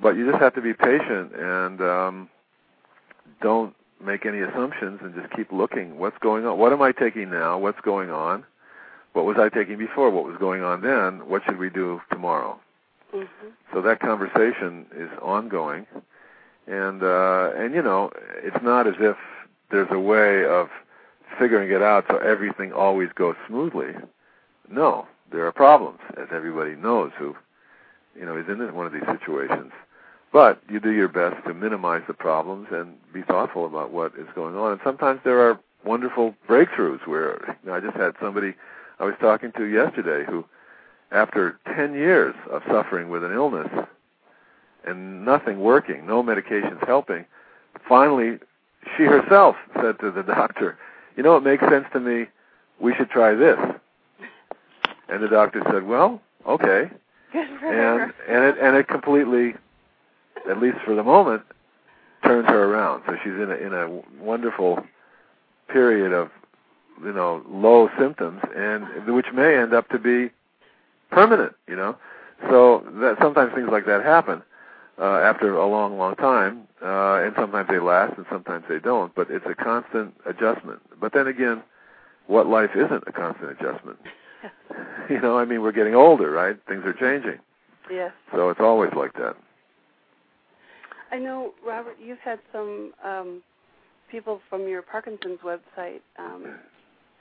But you just have to be patient and um, don't make any assumptions and just keep looking. What's going on? What am I taking now? What's going on? What was I taking before? What was going on then? What should we do tomorrow? Mm-hmm. So that conversation is ongoing, and uh, and you know, it's not as if there's a way of figuring it out so everything always goes smoothly. No, there are problems, as everybody knows who, you know, is in one of these situations. But you do your best to minimize the problems and be thoughtful about what is going on. And sometimes there are wonderful breakthroughs where you know, I just had somebody I was talking to yesterday who, after 10 years of suffering with an illness and nothing working, no medications helping, finally she herself said to the doctor, You know, it makes sense to me. We should try this. And the doctor said, Well, okay. and and it and it completely, at least for the moment, turns her around. So she's in a in a wonderful period of you know low symptoms, and which may end up to be permanent. You know, so that sometimes things like that happen uh, after a long, long time, uh, and sometimes they last, and sometimes they don't. But it's a constant adjustment. But then again, what life isn't a constant adjustment? you know, I mean, we're getting older, right? Things are changing. Yes. So it's always like that. I know, Robert. You've had some um, people from your Parkinson's website um,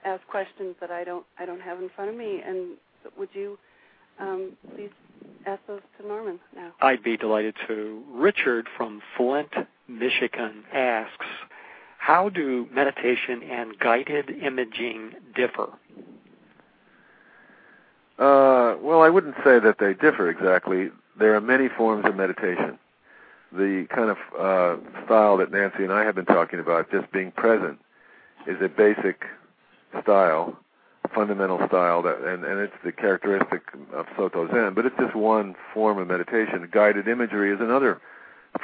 ask questions that I don't I don't have in front of me, and would you um, please ask those to Norman now? I'd be delighted to. Richard from Flint, Michigan asks, "How do meditation and guided imaging differ?" Uh, well, I wouldn't say that they differ exactly. There are many forms of meditation. The kind of uh, style that Nancy and I have been talking about, just being present, is a basic style, fundamental style, that, and, and it's the characteristic of Soto Zen. But it's just one form of meditation. Guided imagery is another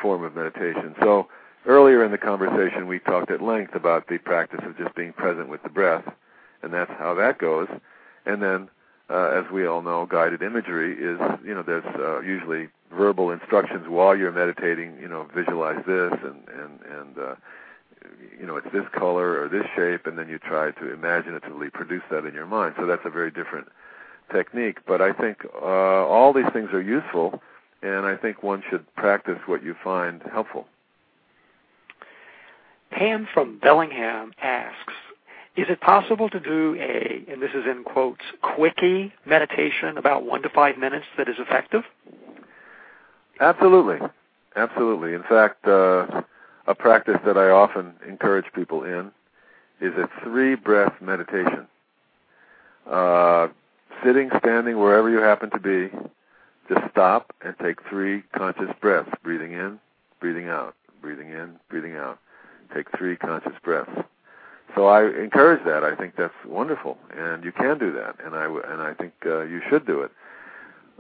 form of meditation. So earlier in the conversation, we talked at length about the practice of just being present with the breath, and that's how that goes. And then uh, as we all know, guided imagery is, you know, there's uh, usually verbal instructions while you're meditating. You know, visualize this, and and and uh, you know, it's this color or this shape, and then you try to imaginatively produce that in your mind. So that's a very different technique. But I think uh, all these things are useful, and I think one should practice what you find helpful. Pam from Bellingham asks, is it possible to do a, and this is in quotes, quickie meditation about one to five minutes that is effective? Absolutely. Absolutely. In fact, uh, a practice that I often encourage people in is a three breath meditation. Uh, sitting, standing, wherever you happen to be, just stop and take three conscious breaths, breathing in, breathing out, breathing in, breathing out. Take three conscious breaths. So I encourage that. I think that's wonderful, and you can do that, and I and I think uh, you should do it.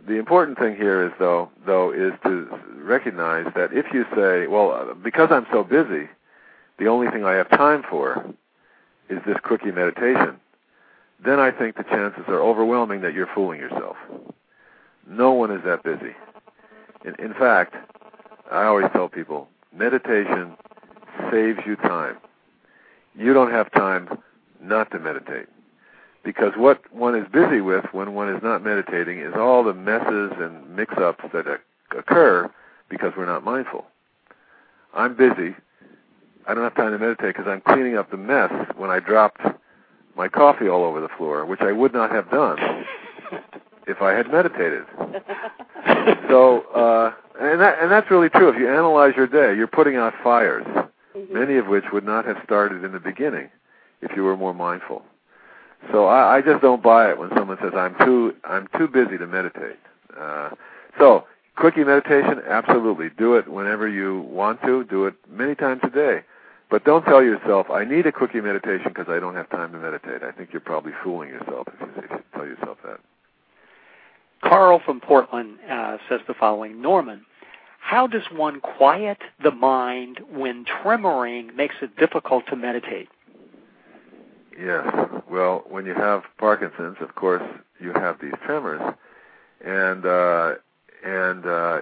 The important thing here is though though is to recognize that if you say, well, uh, because I'm so busy, the only thing I have time for is this quickie meditation, then I think the chances are overwhelming that you're fooling yourself. No one is that busy. In, in fact, I always tell people meditation saves you time you don't have time not to meditate. Because what one is busy with when one is not meditating is all the messes and mix ups that occur because we're not mindful. I'm busy. I don't have time to meditate because I'm cleaning up the mess when I dropped my coffee all over the floor, which I would not have done if I had meditated. so, uh, and that and that's really true. If you analyze your day, you're putting out fires mm-hmm. many of which would not have started in the beginning if you were more mindful. So I, I just don't buy it when someone says I'm too I'm too busy to meditate. Uh, so quickie meditation, absolutely, do it whenever you want to. Do it many times a day, but don't tell yourself I need a quickie meditation because I don't have time to meditate. I think you're probably fooling yourself if you, if you tell yourself that. Carl from Portland uh, says the following: Norman, how does one quiet the mind when tremoring makes it difficult to meditate? Yes. Well, when you have Parkinson's, of course, you have these tremors, and uh, and uh,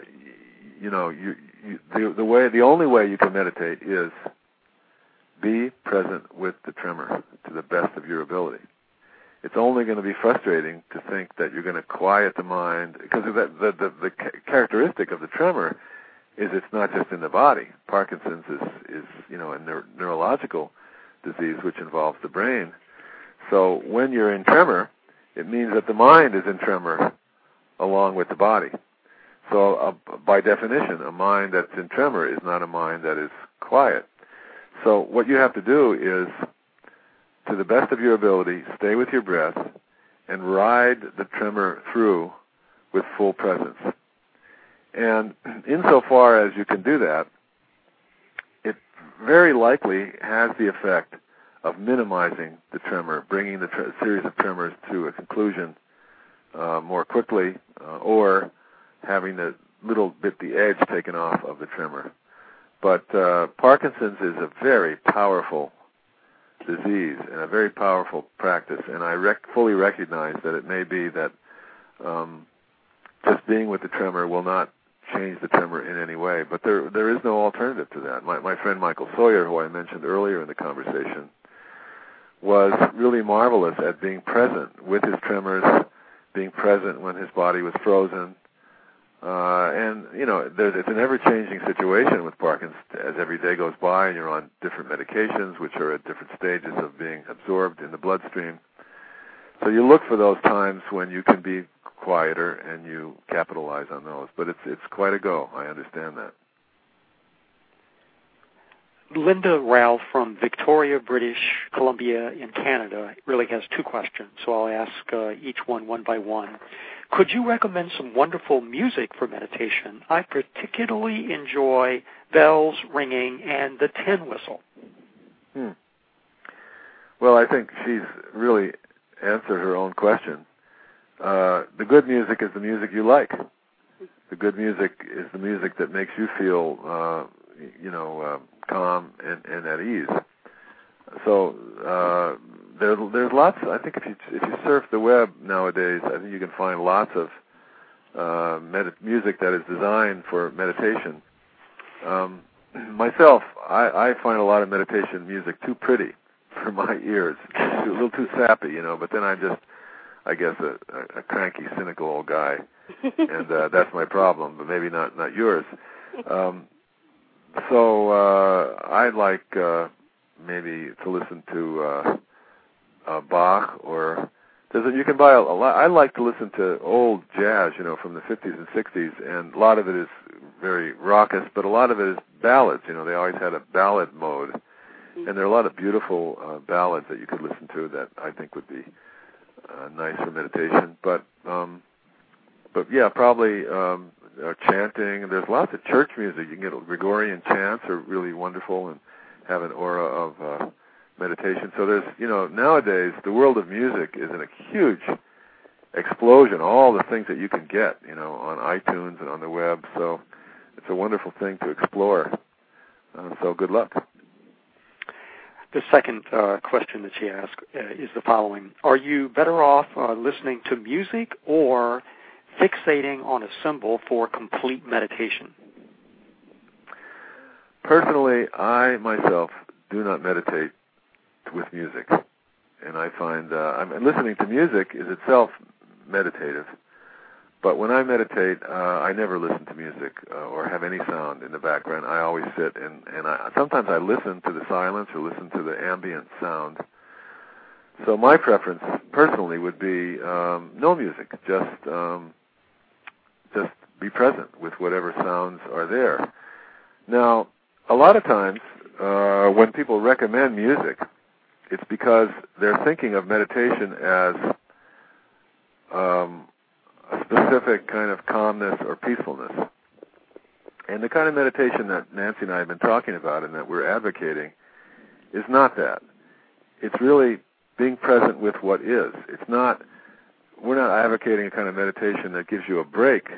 you know, you, you the the way the only way you can meditate is be present with the tremor to the best of your ability. It's only going to be frustrating to think that you're going to quiet the mind because the the the, the characteristic of the tremor is it's not just in the body. Parkinson's is is you know a neurological disease, which involves the brain. So when you're in tremor, it means that the mind is in tremor along with the body. So uh, by definition, a mind that's in tremor is not a mind that is quiet. So what you have to do is, to the best of your ability, stay with your breath and ride the tremor through with full presence. And insofar as you can do that, it very likely has the effect of minimizing the tremor, bringing the tre- series of tremors to a conclusion uh, more quickly, uh, or having the little bit the edge taken off of the tremor. But uh, Parkinson's is a very powerful disease and a very powerful practice, and I rec- fully recognize that it may be that um, just being with the tremor will not change the tremor in any way. But there there is no alternative to that. My my friend Michael Sawyer, who I mentioned earlier in the conversation, was really marvelous at being present with his tremors, being present when his body was frozen. Uh, and you know, there's, it's an ever-changing situation with Parkinson's as every day goes by, and you're on different medications, which are at different stages of being absorbed in the bloodstream. So you look for those times when you can be quieter and you capitalize on those. But it's it's quite a go. I understand that. Linda Ralph from Victoria, British Columbia in Canada really has two questions, so I'll ask uh, each one one by one. Could you recommend some wonderful music for meditation? I particularly enjoy bells ringing and the tin whistle. Hmm. Well, I think she's really answered her own question. Uh, the good music is the music you like. The good music is the music that makes you feel, uh, you know, uh, calm and, and at ease. So uh, there, there's lots. I think if you if you surf the web nowadays, I think you can find lots of uh, med- music that is designed for meditation. Um, myself, I, I find a lot of meditation music too pretty for my ears, a little too sappy, you know. But then I'm just, I guess, a, a, a cranky, cynical old guy, and uh, that's my problem. But maybe not not yours. Um, so uh, I like uh, maybe to listen to uh, uh, Bach or there's a, you can buy a, a lot. I like to listen to old jazz, you know, from the 50s and 60s, and a lot of it is very raucous, but a lot of it is ballads. You know, they always had a ballad mode, and there are a lot of beautiful uh, ballads that you could listen to that I think would be uh, nice for meditation. But um, but yeah, probably um, uh, chanting. There's lots of church music. You can get Gregorian chants are really wonderful and have an aura of uh, meditation. So there's, you know, nowadays the world of music is in a huge explosion. All the things that you can get, you know, on iTunes and on the web. So it's a wonderful thing to explore. Uh, so good luck. The second uh, question that she asked uh, is the following: Are you better off uh, listening to music or fixating on a symbol for complete meditation? Personally, I myself do not meditate with music, and I find uh, I'm listening to music is itself meditative. But when I meditate, uh, I never listen to music uh, or have any sound in the background. I always sit and and I, sometimes I listen to the silence or listen to the ambient sound. So my preference, personally, would be um, no music. Just um, just be present with whatever sounds are there. Now, a lot of times uh, when people recommend music, it's because they're thinking of meditation as um, specific kind of calmness or peacefulness. And the kind of meditation that Nancy and I have been talking about and that we're advocating is not that. It's really being present with what is. It's not, we're not advocating a kind of meditation that gives you a break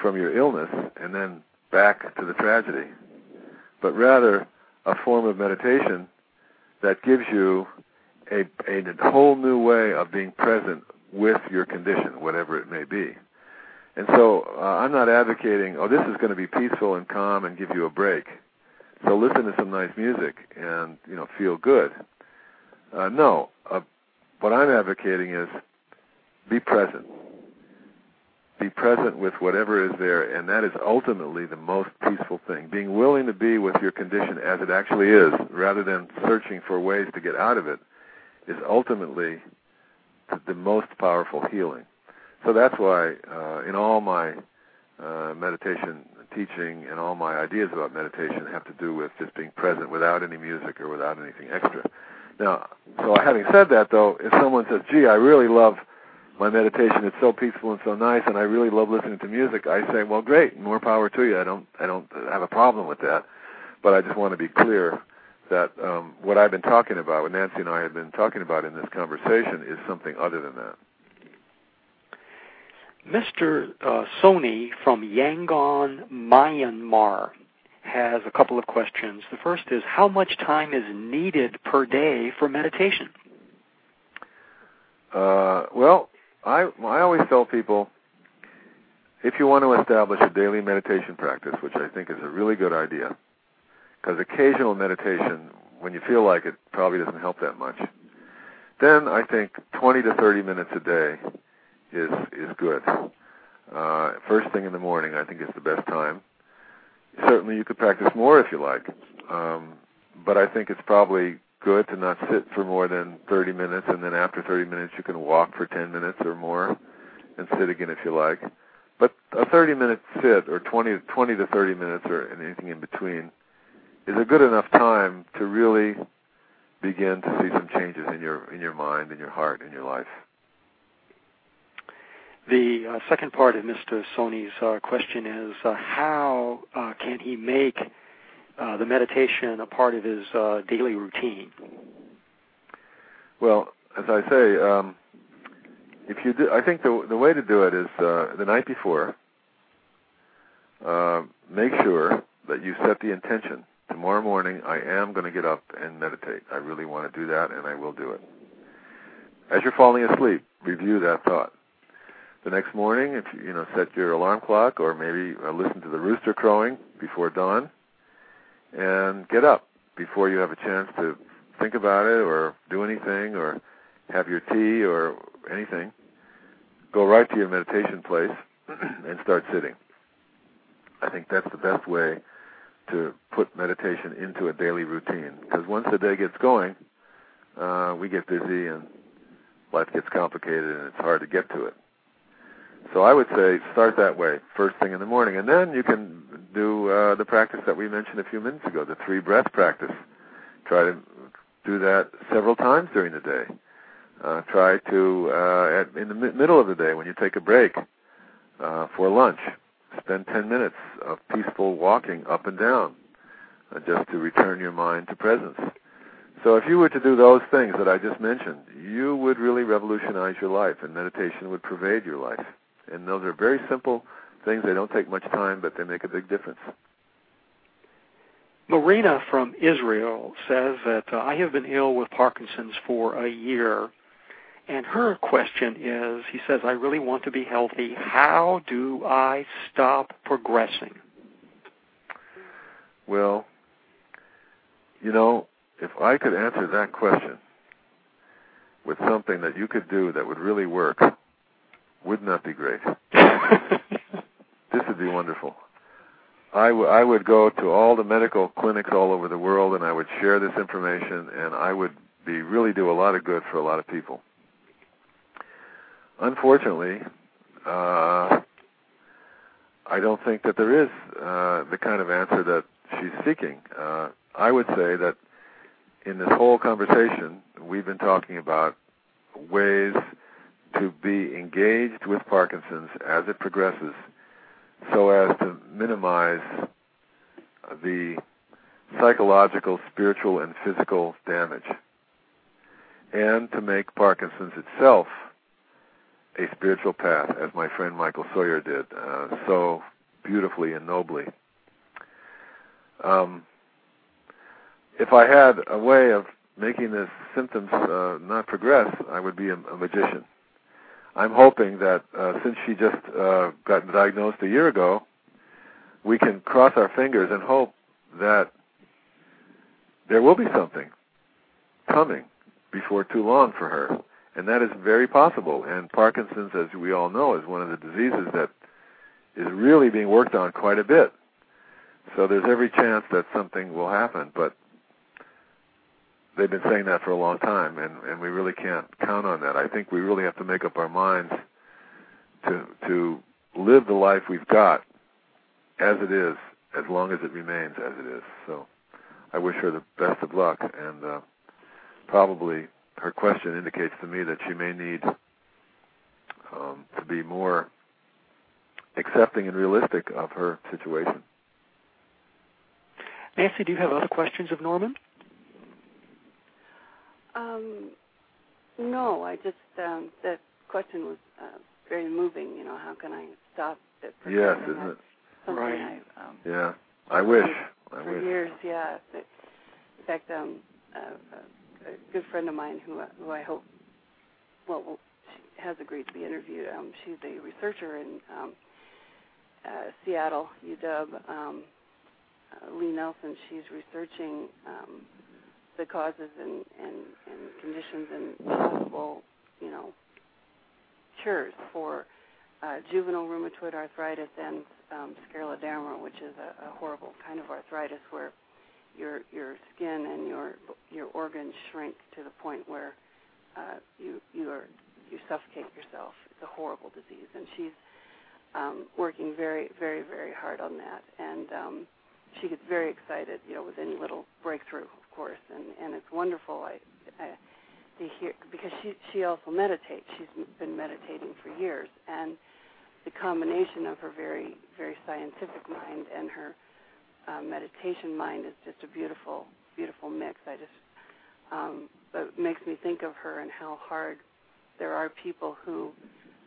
from your illness and then back to the tragedy, but rather a form of meditation that gives you a, a whole new way of being present with your condition, whatever it may be. And so uh, I'm not advocating, oh, this is going to be peaceful and calm and give you a break. So listen to some nice music and you know feel good. Uh, no, uh, what I'm advocating is be present. be present with whatever is there, and that is ultimately the most peaceful thing. Being willing to be with your condition as it actually is, rather than searching for ways to get out of it, is ultimately the most powerful healing. So that's why, uh, in all my uh, meditation teaching and all my ideas about meditation have to do with just being present without any music or without anything extra. Now, so having said that, though, if someone says, "Gee, I really love my meditation; it's so peaceful and so nice, and I really love listening to music," I say, "Well, great, more power to you. I don't, I don't have a problem with that, but I just want to be clear that um, what I've been talking about, what Nancy and I have been talking about in this conversation, is something other than that." Mr. Uh, Sony from Yangon, Myanmar has a couple of questions. The first is How much time is needed per day for meditation? Uh, well, I, I always tell people if you want to establish a daily meditation practice, which I think is a really good idea, because occasional meditation, when you feel like it, probably doesn't help that much, then I think 20 to 30 minutes a day is is good. Uh, first thing in the morning, I think, is the best time. Certainly, you could practice more if you like, um, but I think it's probably good to not sit for more than 30 minutes, and then after 30 minutes, you can walk for 10 minutes or more, and sit again if you like. But a 30-minute sit, or 20 20 to 30 minutes, or anything in between, is a good enough time to really begin to see some changes in your in your mind, in your heart, in your life. The uh, second part of Mr. Sony's uh, question is uh, how uh, can he make uh, the meditation a part of his uh, daily routine? Well, as I say, um, if you do, I think the the way to do it is the night before. make sure that you set the intention. Tomorrow morning, I am going to get up and meditate. I really want to do that, and I will do it. As you're falling asleep, review that thought the next morning if you, know set your alarm clock or maybe uh, listen to the rooster crowing before dawn and get up before you have a chance to think about it or do anything or have your tea or anything go right to your meditation place and start sitting i think that's the best way to put meditation into a daily routine because once the day gets going uh, we get busy and life gets complicated and it's hard to get to it so I would say start that way, first thing in the morning, and then you can do uh, the practice that we mentioned a few minutes ago, the three breath practice. Try to do that several times during the day. Uh, try to uh, at, in the mi- middle of the day when you take a break uh, for lunch, spend 10 minutes of peaceful walking up and down, uh, just to return your mind to presence. So if you were to do those things that I just mentioned, you would really revolutionize your life, and meditation would pervade your life. And those are very simple things. They don't take much time, but they make a big difference. Marina from Israel says that uh, I have been ill with Parkinson's for a year. And her question is he says, I really want to be healthy. How do I stop progressing? Well, you know, if I could answer that question with something that you could do that would really work, wouldn't that be great? this would be wonderful. I, w- I would go to all the medical clinics all over the world and I would share this information and I would be really do a lot of good for a lot of people. Unfortunately, uh, I don't think that there is uh, the kind of answer that she's seeking. Uh, I would say that in this whole conversation, we've been talking about ways to be engaged with Parkinson's as it progresses so as to minimize the psychological, spiritual, and physical damage, and to make Parkinson's itself a spiritual path, as my friend Michael Sawyer did uh, so beautifully and nobly. Um, if I had a way of making the symptoms uh, not progress, I would be a, a magician. I'm hoping that uh, since she just uh, got diagnosed a year ago, we can cross our fingers and hope that there will be something coming before too long for her, and that is very possible. And Parkinson's, as we all know, is one of the diseases that is really being worked on quite a bit. So there's every chance that something will happen, but they've been saying that for a long time, and and we really can't count on that. I think we really have to make up our minds to to live the life we've got as it is, as long as it remains as it is. So I wish her the best of luck, and uh, probably her question indicates to me that she may need um, to be more accepting and realistic of her situation. Nancy, do you have other questions of Norman? Um, no, I just um, that question was uh, very moving. You know, how can I stop it? From Yes, isn't it? Something Right. I, um, Yeah, I wish. I for wish. years, yeah. But in fact, um, uh, uh, a good friend of mine who who I hope well, well she has agreed to be interviewed. Um, she's a researcher in um, uh, Seattle, UW. Um, uh, Lee Nelson. She's researching um, the causes and, and, and conditions and possible, you know, cures for uh, juvenile rheumatoid arthritis and um, scleroderma, which is a, a horrible kind of arthritis where your your skin and your your organs shrink to the point where uh, you you are you suffocate yourself. It's a horrible disease, and she's um, working very very very hard on that. And um, she gets very excited, you know, with any little breakthrough, of course, and and it's wonderful. I, I to hear because she she also meditates. She's been meditating for years, and the combination of her very very scientific mind and her uh, meditation mind is just a beautiful beautiful mix. I just um, it makes me think of her and how hard there are people who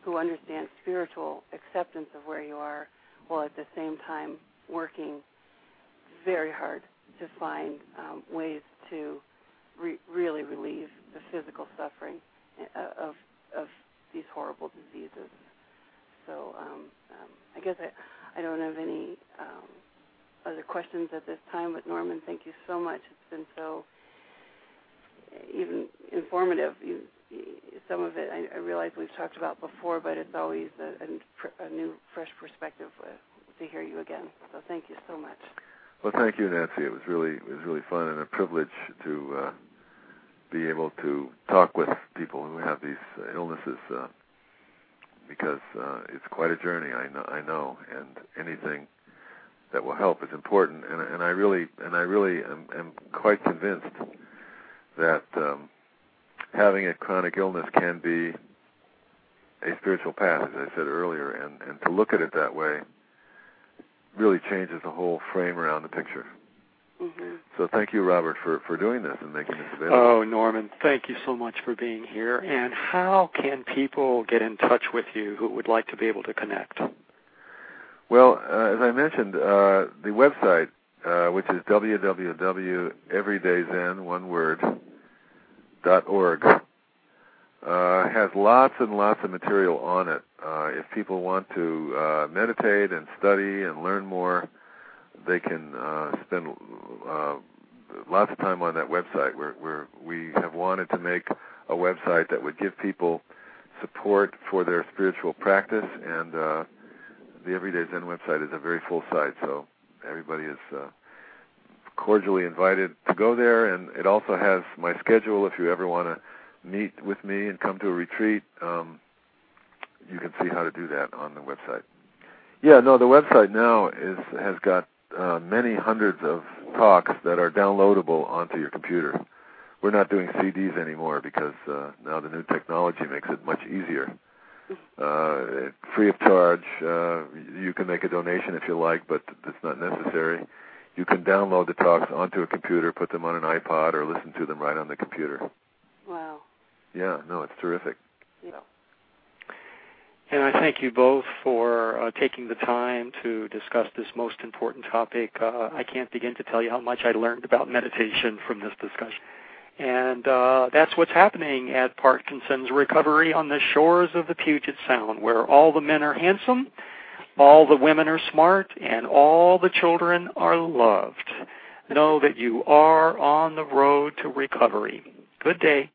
who understand spiritual acceptance of where you are, while at the same time working very hard to find um, ways to re- really relieve the physical suffering uh, of of these horrible diseases. So um, um, I guess I, I don't have any um, other questions at this time. But Norman, thank you so much. It's been so even informative. You, some of it I, I realize we've talked about before, but it's always a, a, a new, fresh perspective uh, to hear you again. So thank you so much. Well, thank you, Nancy. It was really it was really fun and a privilege to uh, be able to talk with people who have these uh, illnesses because uh, it's quite a journey. I know, I know, and anything that will help is important. And, and I really and I really am, am quite convinced that um, having a chronic illness can be a spiritual path, as I said earlier, and and to look at it that way really changes the whole frame around the picture. Mm-hmm. So thank you, Robert, for, for doing this and making this available. Oh, Norman, thank you so much for being here. And how can people get in touch with you who would like to be able to connect? Well, uh, as I mentioned, uh, the website, uh, which is www.everydayzen, one word, dot org, uh, has lots and lots of material on it. Uh, if people want to uh, meditate and study and learn more, they can spend lots of time on that website. Where where we have wanted to make a website that would give people support for their spiritual practice, and the Everyday Zen website is a very full site, so everybody is uh, cordially invited to go there. And it also has my schedule if you ever want to meet with me and come to a retreat. Um, you can see how to do that on the website. Yeah, no, the website now is has got uh, many hundreds of talks that are downloadable onto your computer. We're not doing CDs anymore because uh, now the new technology makes it much easier. Uh, free of charge. Uh, you can make a donation if you like, but it's not necessary. You can download the talks onto a computer, put them on an iPod, or listen to them right on the computer. Wow. Yeah, no, it's terrific. Yeah. And I thank you both for uh, taking the time to discuss this most important topic. Uh, I can't begin to tell you how much I learned about meditation from this discussion. And uh, that's what's happening at Parkinson's Recovery on the shores of the Puget Sound, where all the men are handsome, all the women are smart, and all the children are loved. Know that you are on the road to recovery. Good day.